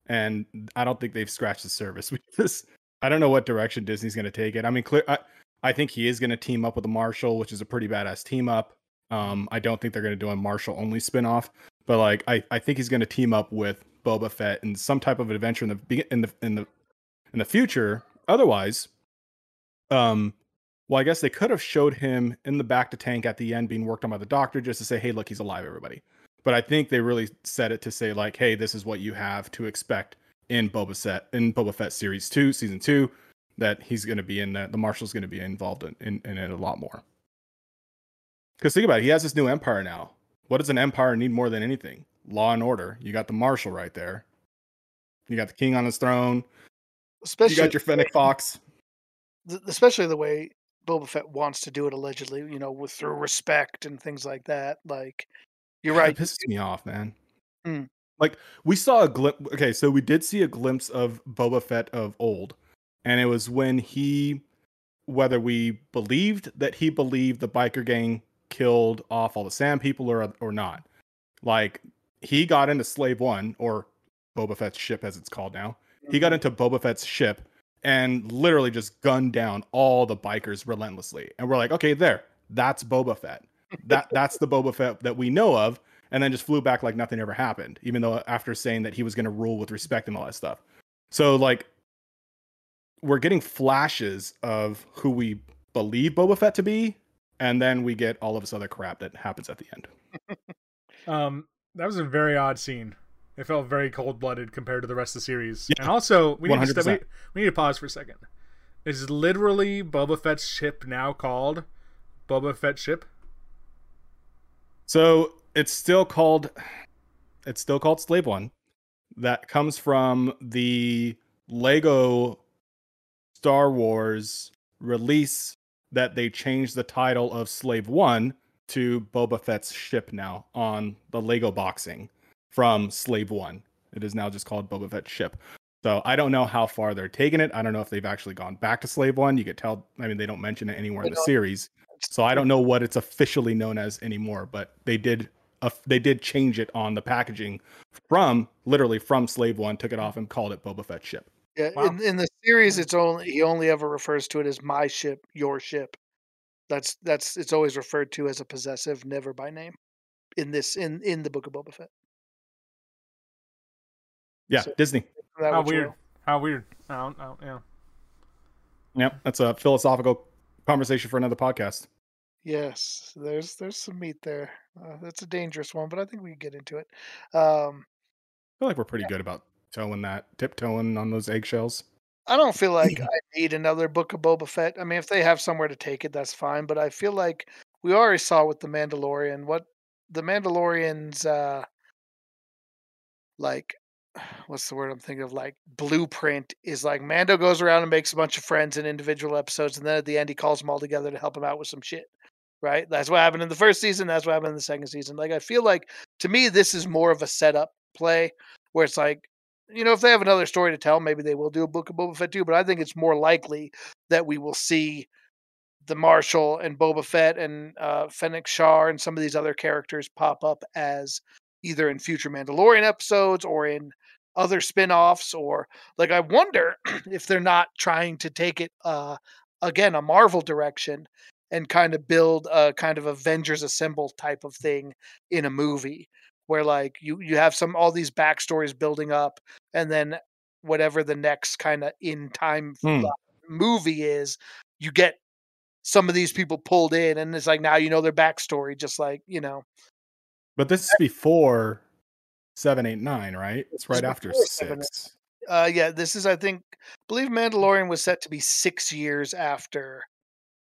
and I don't think they've scratched the surface because I don't know what direction Disney's going to take it. I mean, clear. I, I think he is going to team up with a Marshal, which is a pretty badass team up. Um, I don't think they're going to do a Marshal only spinoff, but like I, I think he's going to team up with Boba Fett in some type of adventure in the in the in the in the future. Otherwise, um, well, I guess they could have showed him in the bacta tank at the end being worked on by the doctor just to say, "Hey, look, he's alive, everybody." But I think they really said it to say like, "Hey, this is what you have to expect in Boba Fett in Boba Fett series two, season two, that he's going to be in that. The Marshal's going to be involved in, in in it a lot more." Because think about it, he has this new empire now. What does an empire need more than anything? Law and order. You got the Marshal right there. You got the king on his throne. Especially You got your Fennec Fox. especially the way Boba Fett wants to do it allegedly, you know, with through respect and things like that. Like you're right. It pisses me off, man. Hmm. Like we saw a glimpse. Okay, so we did see a glimpse of Boba Fett of old, and it was when he, whether we believed that he believed the biker gang killed off all the Sand people or or not, like he got into Slave One or Boba Fett's ship as it's called now. He got mhm. into Boba Fett's ship and literally just gunned down all the bikers relentlessly. And we're like, okay, there, that's Boba Fett. That that's the Boba Fett that we know of. And then just flew back like nothing ever happened, even though after saying that he was going to rule with respect and all that stuff. So like, we're getting flashes of who we believe Boba Fett to be, and then we get all of this other crap that happens at the end. Um, that was a very odd scene. It felt very cold blooded compared to the rest of the series. Yeah. And also, we need, to we, we need to pause for a second. Is literally Boba Fett's ship now called Boba Fett ship? So it's still called it's still called Slave One. That comes from the Lego Star Wars release that they changed the title of Slave One to Boba Fett's ship now on the Lego boxing from Slave One. It is now just called Boba Fett's ship. So I don't know how far they're taking it. I don't know if they've actually gone back to Slave One. You could tell. I mean, they don't mention it anywhere in the don't. series, so I don't know what it's officially known as anymore. But they did. Uh, they did change it on the packaging from literally from Slave One. Took it off and called it Boba Fett ship. Yeah, Wow. in, in the series, it's only he only ever refers to it as my ship, your ship. That's that's it's always referred to as a possessive, never by name. In this in in the Book of Boba Fett. Yeah, So- Disney. That How which weird. will. How weird. I don't, I don't, yeah. Yep, that's a philosophical conversation for another podcast. Yes, there's there's some meat there. Uh, that's a dangerous one, but I think we can get into it. Um, I feel like we're pretty good about towing that, tiptoeing on those eggshells. I don't feel like I need another book of Boba Fett. I mean, if they have somewhere to take it, that's fine. But I feel like we already saw with the Mandalorian what the Mandalorian's uh like what's the word I'm thinking of? Like blueprint is like Mando goes around and makes a bunch of friends in individual episodes, and then at the end he calls them all together to help him out with some shit. right? That's what happened in the first season. That's what happened in the second season. Like I feel like to me, this is more of a setup play where it's like, you know, if they have another story to tell, maybe they will do a book of Boba Fett too. But I think it's more likely that we will see the Marshal and Boba Fett and uh, Fennec Shand and some of these other characters pop up as either in future Mandalorian episodes or in other spin-offs or like I wonder if they're not trying to take it uh again a Marvel direction and kind of build a kind of Avengers Assemble type of thing in a movie where like you you have some all these backstories building up and then whatever the next kind of in time Hmm. movie is you get some of these people pulled in and it's like now you know their backstory just like you know But this is before seven, eight, nine, right? It's right after before seven, six. uh yeah this is i think I believe mandalorian was set to be six years after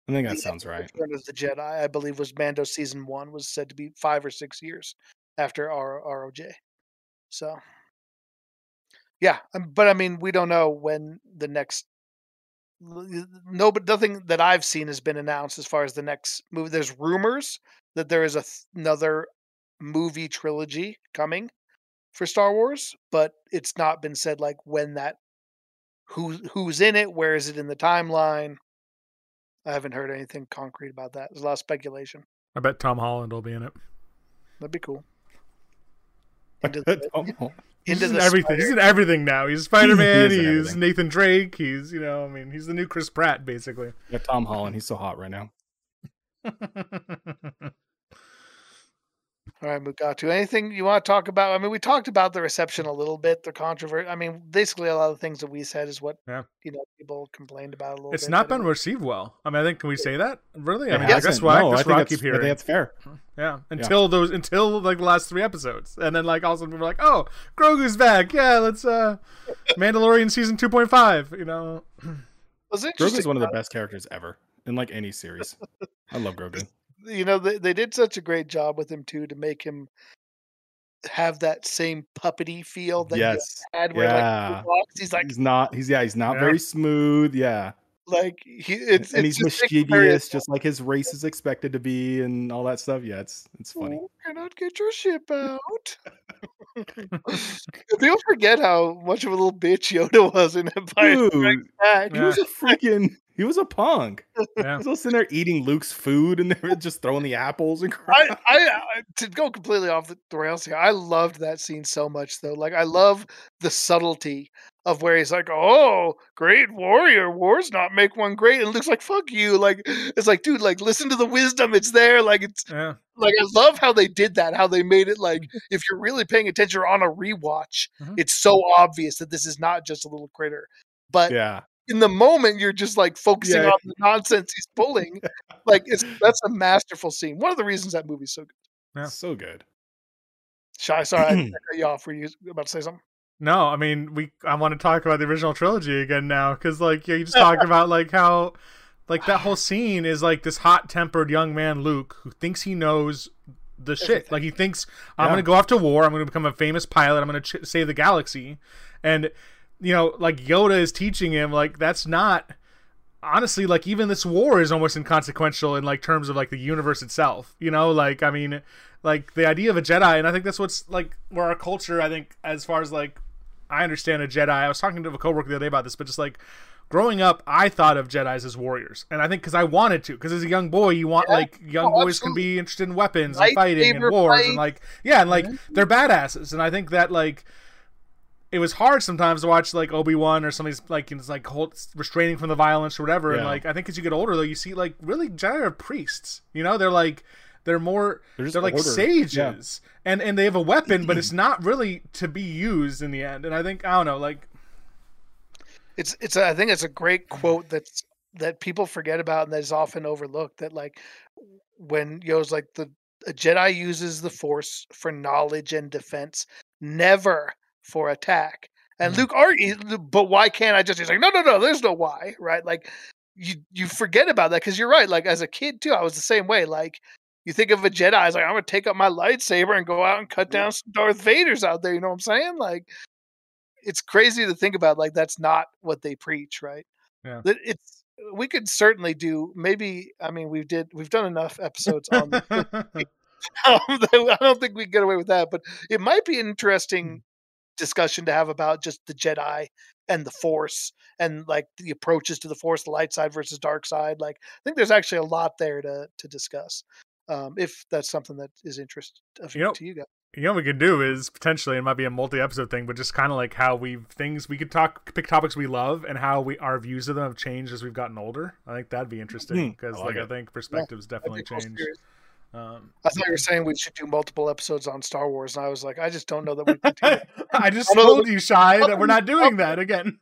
I think that sounds right. return of the jedi i believe was mando season one was said to be five or six years after R- roj so. Yeah um, but i mean we don't know when the next no but nothing that i've seen has been announced as far as the next movie. There's rumors that there is a th- another movie trilogy coming for star wars but it's not been said like when that who who's in it where is it in the timeline? I haven't heard anything concrete about that. There's a lot of speculation. I bet Tom Holland will be in it. that'd be cool into the, Oh, He's into in the everything. He's in everything now. He's Spider Man. He he's everything. Nathan Drake. He's you know, I mean, he's the new Chris Pratt basically. yeah, Tom Holland. He's so hot right now. All right, Mugatu. Anything you want to talk about? I mean, we talked about the reception a little bit, the controversy. I mean, basically, a lot of the things that we said is what Yeah. you know people complained about a little it's bit. not but been received well. I mean, I think can we say that? Really? I It mean, I guess why? No, I think what I that's, keep I think that's fair. Yeah, until those until like the last three episodes, and then like all of a sudden people were like, "Oh, Grogu's back! Yeah, let's uh, Mandalorian season two point five. You know, It's interesting. Grogu's one of the best characters ever in like any series. I love Grogu. You know, they, they did such a great job with him too to make him have that same puppety feel that Yes. he had where like Yeah. he walks, he's like He's not. He's yeah. He's not Yeah. very smooth. Yeah, like he it's and it's he's just making very- mischievous, just like his race is expected to be, and all that stuff. Yeah, it's it's funny. Oh, cannot get your ship out. People forget how much of a little bitch Yoda was in Empire Dude, he was a freaking. He was a punk. yeah, He was sitting there eating Luke's food, and they were just throwing the apples and I. I, I to go completely off the the rails here. I loved that scene so much though. Like I love the subtlety of where he's like, "Oh, great warrior, wars not make one great," and Luke's like, "Fuck you!" Like it's like, dude, like listen to the wisdom. It's there. Like it's yeah, like I love how they did that. How they made it like if you're really paying attention or on a rewatch, Mhm. it's so obvious that this is not just a little critter. But yeah, in the moment, you're just like focusing Yeah. on the nonsense he's pulling. like it's that's a masterful scene. One of the reasons that movie's so good. Yeah. so good. Shy, sorry, I cut you off. Were you about to say something? No, I mean we. I want to talk about the original trilogy again now because like yeah, you just talk about like how like that whole scene is like this hot tempered young man Luke who thinks he knows the shit. Like he thinks I'm Yeah. gonna go off to war. I'm gonna become a famous pilot. I'm gonna ch- save the galaxy, and you know like Yoda is teaching him like that's not honestly like even this war is almost inconsequential in like terms of like the universe itself you know like i mean like the idea of a jedi and i think that's what's like where our culture i think as far as like i understand a jedi i was talking to a coworker the other day about this but just like growing up i thought of jedis as warriors and i think because i wanted to because as a young boy you want Yeah. like young Oh, boys can be interested in weapons and fighting and wars fights. and like yeah and like Yeah. they're badasses and i think that like it was hard sometimes to watch like Obi Wan or somebody's like it's like hold, restraining from the violence or whatever. And like I think as you get older though, you see like really Jedi are priests. You know, they're like they're more They're they're, like order. sages, and and they have a weapon, but it's not really to be used in the end. And I think I don't know, like It's it's. A, I think it's a great quote that's that people forget about and that is often overlooked. That like when Yo's like the a Jedi uses the Force for knowledge and defense, never for attack. And Mhm. Luke argues, but why can't I just? He's like, no, no, no. There's no why, right? Like you you forget about that because you're right. Like as a kid too, I was the same way. Like you think of a Jedi, I was like, I'm gonna take up my lightsaber and go out and cut down some Darth Vaders out there. You know what I'm saying? Like it's crazy to think about. Like that's not what they preach, right? Yeah. It's we could certainly do maybe. I mean, we did we've done enough episodes on. the- um, I don't think we can get away with that, but it might be an interesting discussion to have about just the Jedi and the Force and like the approaches to the Force, the light side versus dark side. Like, I think there's actually a lot there to to discuss. Um, if that's something that is interest of You know, to you guys. you know what we could do is potentially it might be a multi-episode thing, but just kind of like how we things we could talk pick topics we love and how we our views of them have changed as we've gotten older. I think that'd be interesting Hmm, because I like like I think perspectives That'd definitely change. cool changed. series. Um, I thought you were saying we should do multiple episodes on Star Wars, and I was like, I just don't know that we can do. I just I know told you, Shy, that we're not doing that again.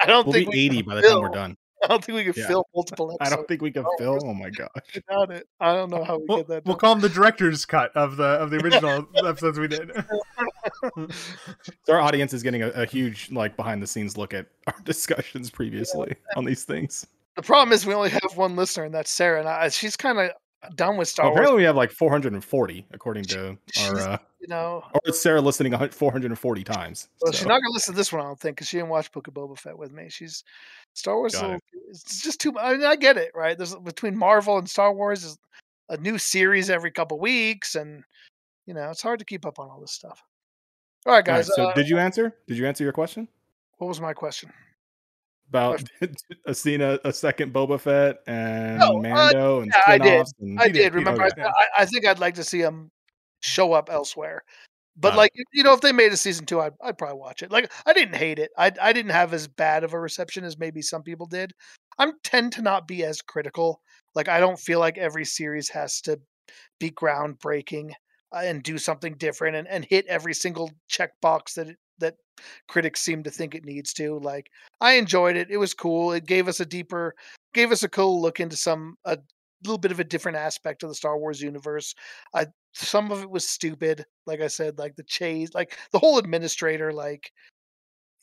I don't We'll think be we 80 can by the time we're fill- done. I don't think we can Yeah. fill multiple I don't think we can Oh, fill. Oh my gosh. without it. I don't know how we We'll, get that. we'll call them the director's cut of the of the original episodes we did. So our audience is getting a, a huge like behind the scenes look at our discussions previously on these things. The problem is we only have one listener, and that's Sarah, and I, she's kind of done with Star Well, Wars. apparently we have like 440 according to our uh, You know, or Sarah listening 440 times. well, so. she's not gonna listen to this one. I don't think because she didn't watch Book of Boba Fett with me. She's Star Wars. little- It's just too. I mean, I get it, right? There's between Marvel and Star Wars is a new series every couple weeks, and you know it's hard to keep up on all this stuff. All right, All right, guys. so uh, did you answer? Did you answer your question what was my question? About a a, second Boba Fett and No, uh, Mando and yeah, I did. and I did, did, Remember, yeah. I, I, think I'd like to see him show up elsewhere. But it. like you know, if they made a season two, I'd, I'd probably watch it. Like I didn't hate it. I I didn't have as bad of a reception as maybe some people did. I tend to not be as critical. Like I don't feel like every series has to be groundbreaking uh, and do something different and, and hit every single checkbox that it, that critics seem to think it needs to. Like I enjoyed it. It was cool. It gave us a deeper, gave us a cool look into some a little bit of a different aspect of the Star Wars universe. I some of it was stupid, like I said, like the chase, like the whole administrator, like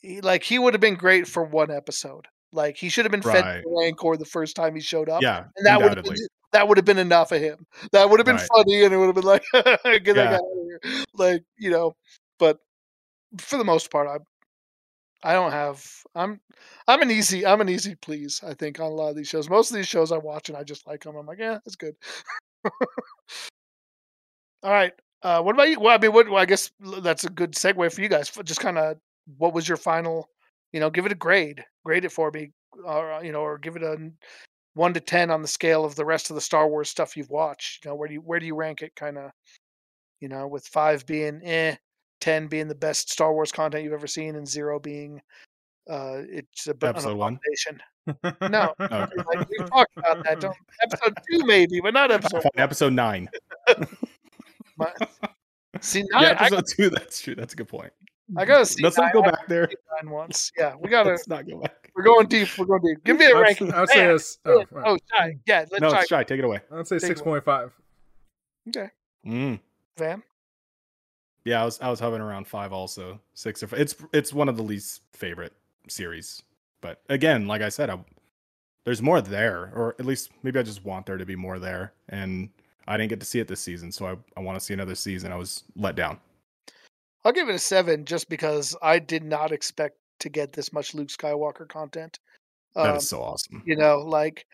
he, like he would have been great for one episode. Like he should have been fed Right. the Rancor the first time he showed up, yeah, and that would have been that would have been enough of him. That would have been Right. funny, and it would have been like, get that guy out of here. Like you know, but for the most part, I I don't have. I'm I'm an easy I'm an easy please. I think on a lot of these shows. Most of these shows I watch and I just like them. I'm like, yeah, it's good. All right. Uh, what about you? Well, I mean, what? Well, I guess that's a good segue for you guys. Just kind of, what was your final? You know, give it a grade. Grade it for me, or uh, you know, or give it a one to ten on the scale of the rest of the Star Wars stuff you've watched. You know, where do you where do you rank it? Kind of, you know, with five being eh, ten being the best Star Wars content you've ever seen, and zero being, uh, it's a bit an Episode one? No, Okay. like, we've talked about that. Don't, episode two maybe, but not episode. Fine, episode nine. one. See, Yeah, nine, I, episode two. That's true. That's a good point. I gotta see Let's not go I back there. nine once. Yeah, we gotta. Let's not go back. We're going deep. We're going deep. Give me a I'd, ranking. I'd say this. Oh, Oh, Shy. Yeah, let's No, try. it's Shy. Take it away. I'd say Take six point five. Okay, Mm. Van. Yeah, I was I was hovering around five also. Six or five. It's it's one of the least favorite series. But again, like I said, I, there's more there, or at least maybe I just want there to be more there. And I didn't get to see it this season, so I, I want to see another season. I was let down. I'll give it a seven just because I did not expect to get this much Luke Skywalker content. That Um, is so awesome. you know, like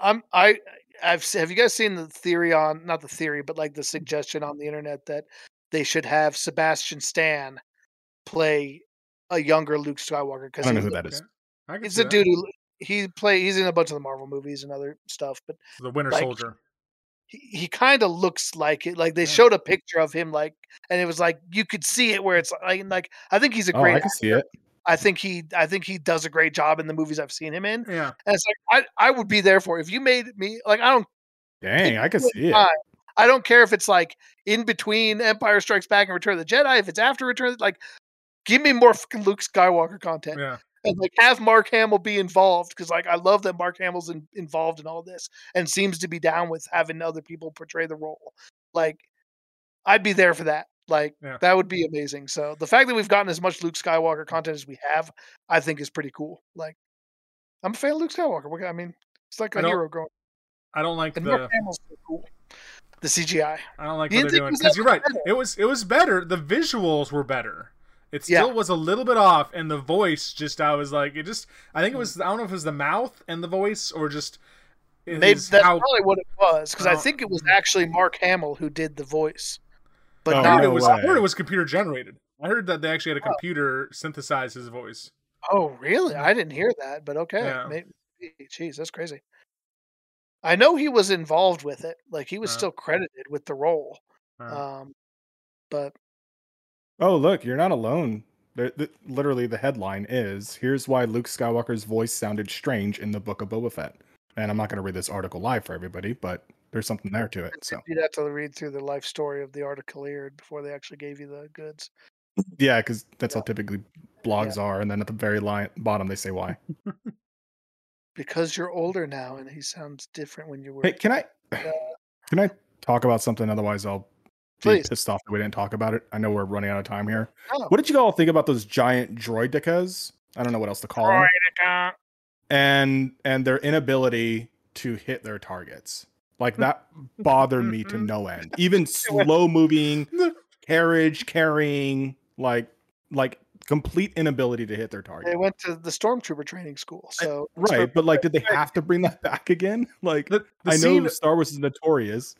I'm I I've have you guys seen the theory on not the theory, but like the suggestion on the internet that they should have Sebastian Stan play a younger Luke Skywalker because I because don't know who that is. I can He's a dude who he play. He's in a bunch of the Marvel movies and other stuff, but The Winter like, Soldier. he, he kind of looks like it. Like they Yeah. showed a picture of him, like, and it was like you could see it where it's like, like I think he's a Oh, great. I can see it. I think he, I think he does a great job in the movies I've seen him in. Yeah. And it's like I, I would be there for it. if you made me like I don't, Dang, I can see it. I don't care if it's like in between Empire Strikes Back and Return of the Jedi. If it's after Return, like, give me more fucking Luke Skywalker content. Yeah. and like have Mark Hamill be involved because like I love that Mark Hamill's in, involved in all this and seems to be down with having other people portray the role. Like I'd be there for that. Like Yeah. that would be amazing. So the fact that we've gotten as much Luke Skywalker content as we have, I think is pretty cool. Like I'm a fan of Luke Skywalker. I mean, it's like a hero growing. I don't like And the. Mark Hamill's so cool. The CGI. I don't like You what they're doing because you're right. better? It was it was better. The visuals were better. It Yeah. still was a little bit off, and the voice just I was like, it just I think it was I don't know if it was the mouth and the voice or just Maybe that's how probably what it was because I Oh. think it was actually Mark Hamill who did the voice, but Oh, not. it was I heard it was computer generated. I heard that they actually had a oh. computer synthesize his voice. Oh, really? I didn't hear that, but okay. Yeah. Maybe. Jeez, that's crazy. I know he was involved with it. Like he was Uh. still credited with the role. Uh, Um, but Oh, look, you're not alone. The, the, literally, the headline is Here's why Luke Skywalker's voice sounded strange in the Book of Boba Fett. And I'm not going to read this article live for everybody, but there's something there to it. So, you'd have to read through the life story of the articleer before they actually gave you the goods. yeah, because that's how typically blogs are. And then at the very line, bottom, they say why. Because you're older now, and he sounds different when you were. Hey, can I Uh, can I talk about something? Otherwise, I'll be Please. pissed off that we didn't talk about it. I know we're running out of time here. Oh. What did you all think about those giant droidekas? I don't know what else to call them. and and their inability to hit their targets. Like that bothered me to no end. Even slow moving carriage carrying like like complete inability to hit their target. They went to the stormtrooper training school, so it's Right, but like did they have to bring that back again? Like the, the I know scene Star Wars is notorious.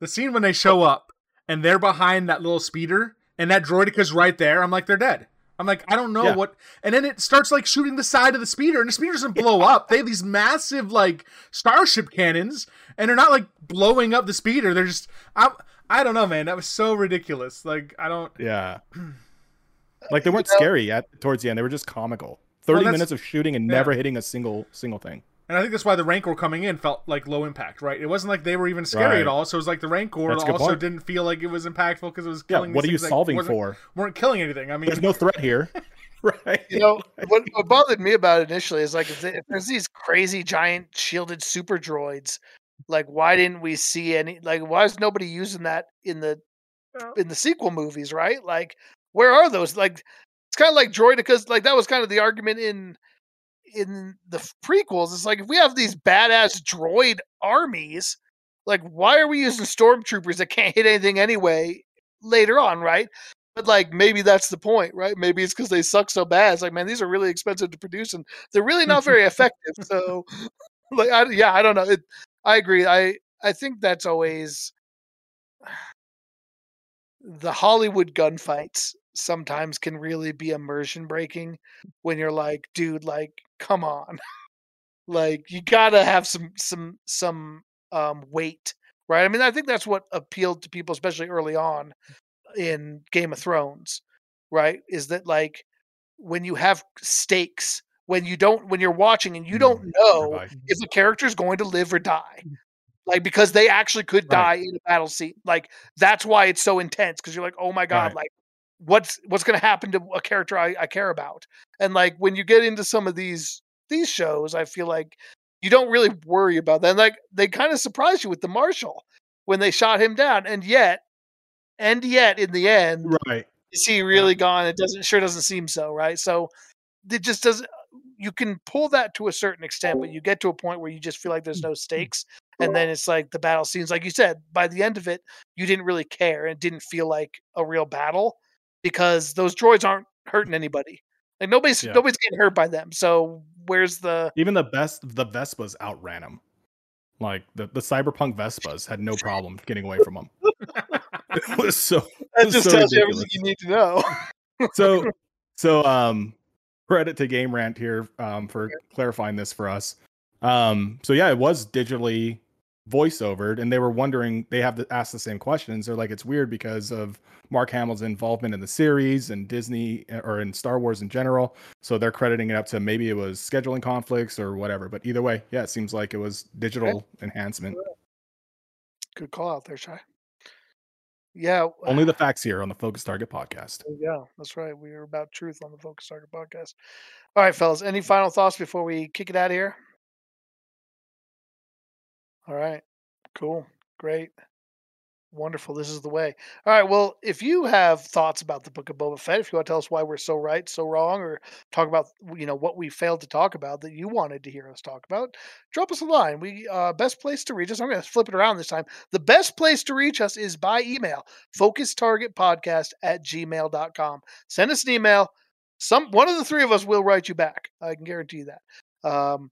the scene when they show up and they're behind that little speeder and that droideka's right there, I'm like, they're dead. I'm like, I don't know Yeah. what. And then it starts like shooting the side of the speeder, and the speeder doesn't blow up. They have these massive like starship cannons, and they're not like blowing up the speeder. They're just, I, I don't know, man. That was so ridiculous. Like, I don't. Yeah. Like they weren't You know- scary at towards the end. They were just comical. 30 that's- minutes of shooting and yeah. never hitting a single single thing. And I think that's why the Rancor coming in felt like low impact, right? It wasn't like they were even scary Right. at all. So it was like the Rancor That's a good also point. didn't feel like it was impactful because it was Yeah, killing. what are you solving wasn't- for? Weren't killing anything. I mean, There's no threat here. right. you know what, what bothered me about it initially is like if, they, if there's these crazy giant shielded super droids like why didn't we see any like why is nobody using that in the in the sequel movies right like where are those like it's kind of like droidekas like that was kind of the argument in in the prequels it's like if we have these badass droid armies like why are we using stormtroopers that can't hit anything anyway later on right but like maybe that's the point, right? Maybe it's because they suck so bad. It's like, man, these are really expensive to produce, and they're really not very effective. So, like, I, yeah, I don't know. It, I agree. I I think that's always the Hollywood gunfights. Sometimes can really be immersion breaking when you're like, dude, like, come on, like you gotta have some some some um weight, right? I mean, I think that's what appealed to people, especially early on in Game of Thrones, right? Is that like when you have stakes, when you don't, when you're watching and you don't know if a character is going to live or die, like because they actually could die in a battle scene. Like that's why it's so intense because you're like, oh my god, Right. like what's what's going to happen to a character I, I care about? And like when you get into some of these these shows, I feel like you don't really worry about that. And like they kind of surprise you with the Marshal when they shot him down, and yet, and yet, in the end, Right. is he really gone? It doesn't sure doesn't seem so, right? So it just doesn't. You can pull that to a certain extent, but you get to a point where you just feel like there's mm, no mm. stakes, and then it's like the battle scenes, like you said. By the end of it, you didn't really care, and it didn't feel like a real battle because those droids aren't hurting anybody. Like nobody's Yeah. nobody's getting hurt by them. So where's the Even the best, the Vespas outran him. Like the, the cyberpunk Vespas had no problem getting away from them it was so. that was just so tells you everything you need to know. So, so um, credit to Game Rant here um for clarifying this for us. Um, so yeah, it was digitally voiceovered, and they were wondering. They have to ask the same questions. They're like, it's weird because of Mark Hamill's involvement in the series and Disney uh, or in Star Wars in general. So they're crediting it up to maybe it was scheduling conflicts or whatever. But either way, yeah, it seems like it was digital enhancement. Good call out there, Shy. Yeah, Only the facts here on the Focus Target podcast. yeah. That's right. We are about truth on the Focus Target podcast. All right, fellas. Any final thoughts before we kick it out of here? All right. Cool. Great. Wonderful. This is the way. All right. Well, if you have thoughts about the Book of Boba Fett, if you want to tell us why we're so right, so wrong, or talk about you know what we failed to talk about that you wanted to hear us talk about, drop us a line. We uh, best place to reach us. I'm going to flip it around this time. The best place to reach us is by email. Focus Target Podcast at gmail.com. Send us an email. Some one of the three of us will write you back. I can guarantee you that. Um,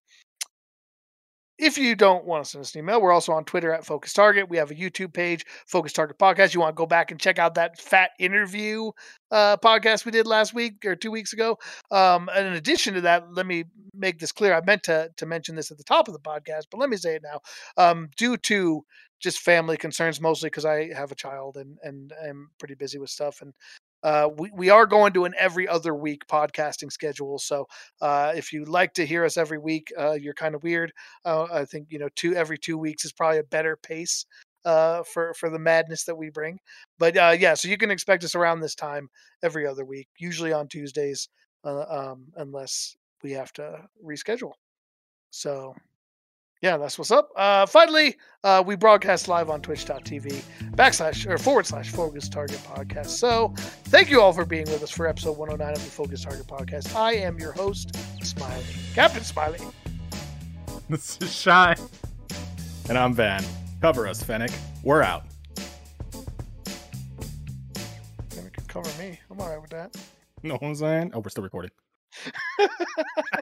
if you don't want to send us an email, we're also on Twitter at Focus Target. We have a YouTube page, Focus Target Podcast. You want to go back and check out that fat interview uh, podcast we did last week or two weeks ago. Um, and in addition to that, let me make this clear. I meant to to mention this at the top of the podcast, but let me say it now. Um, due to just family concerns, mostly because I have a child and and I'm pretty busy with stuff, and uh, we, we are going to an every other week podcasting schedule. So uh, if you like to hear us every week, uh, you're kind of weird. Uh, I think you know two every two weeks is probably a better pace uh, for for the madness that we bring. But uh, yeah, so you can expect us around this time every other week, usually on Tuesdays, um, unless we have to reschedule. So yeah, that's what's up. Uh, finally, uh, we broadcast live on twitch.tv backslash or forward slash focus target podcast. So thank you all for being with us for episode 109 of the Focus Target podcast. I am your host, Smiley, Captain Smiley. This is Shy. And I'm Van. Cover us, Fennec. We're out. Can cover me. I'm all right with that. You know what I'm saying? Oh, we're still recording.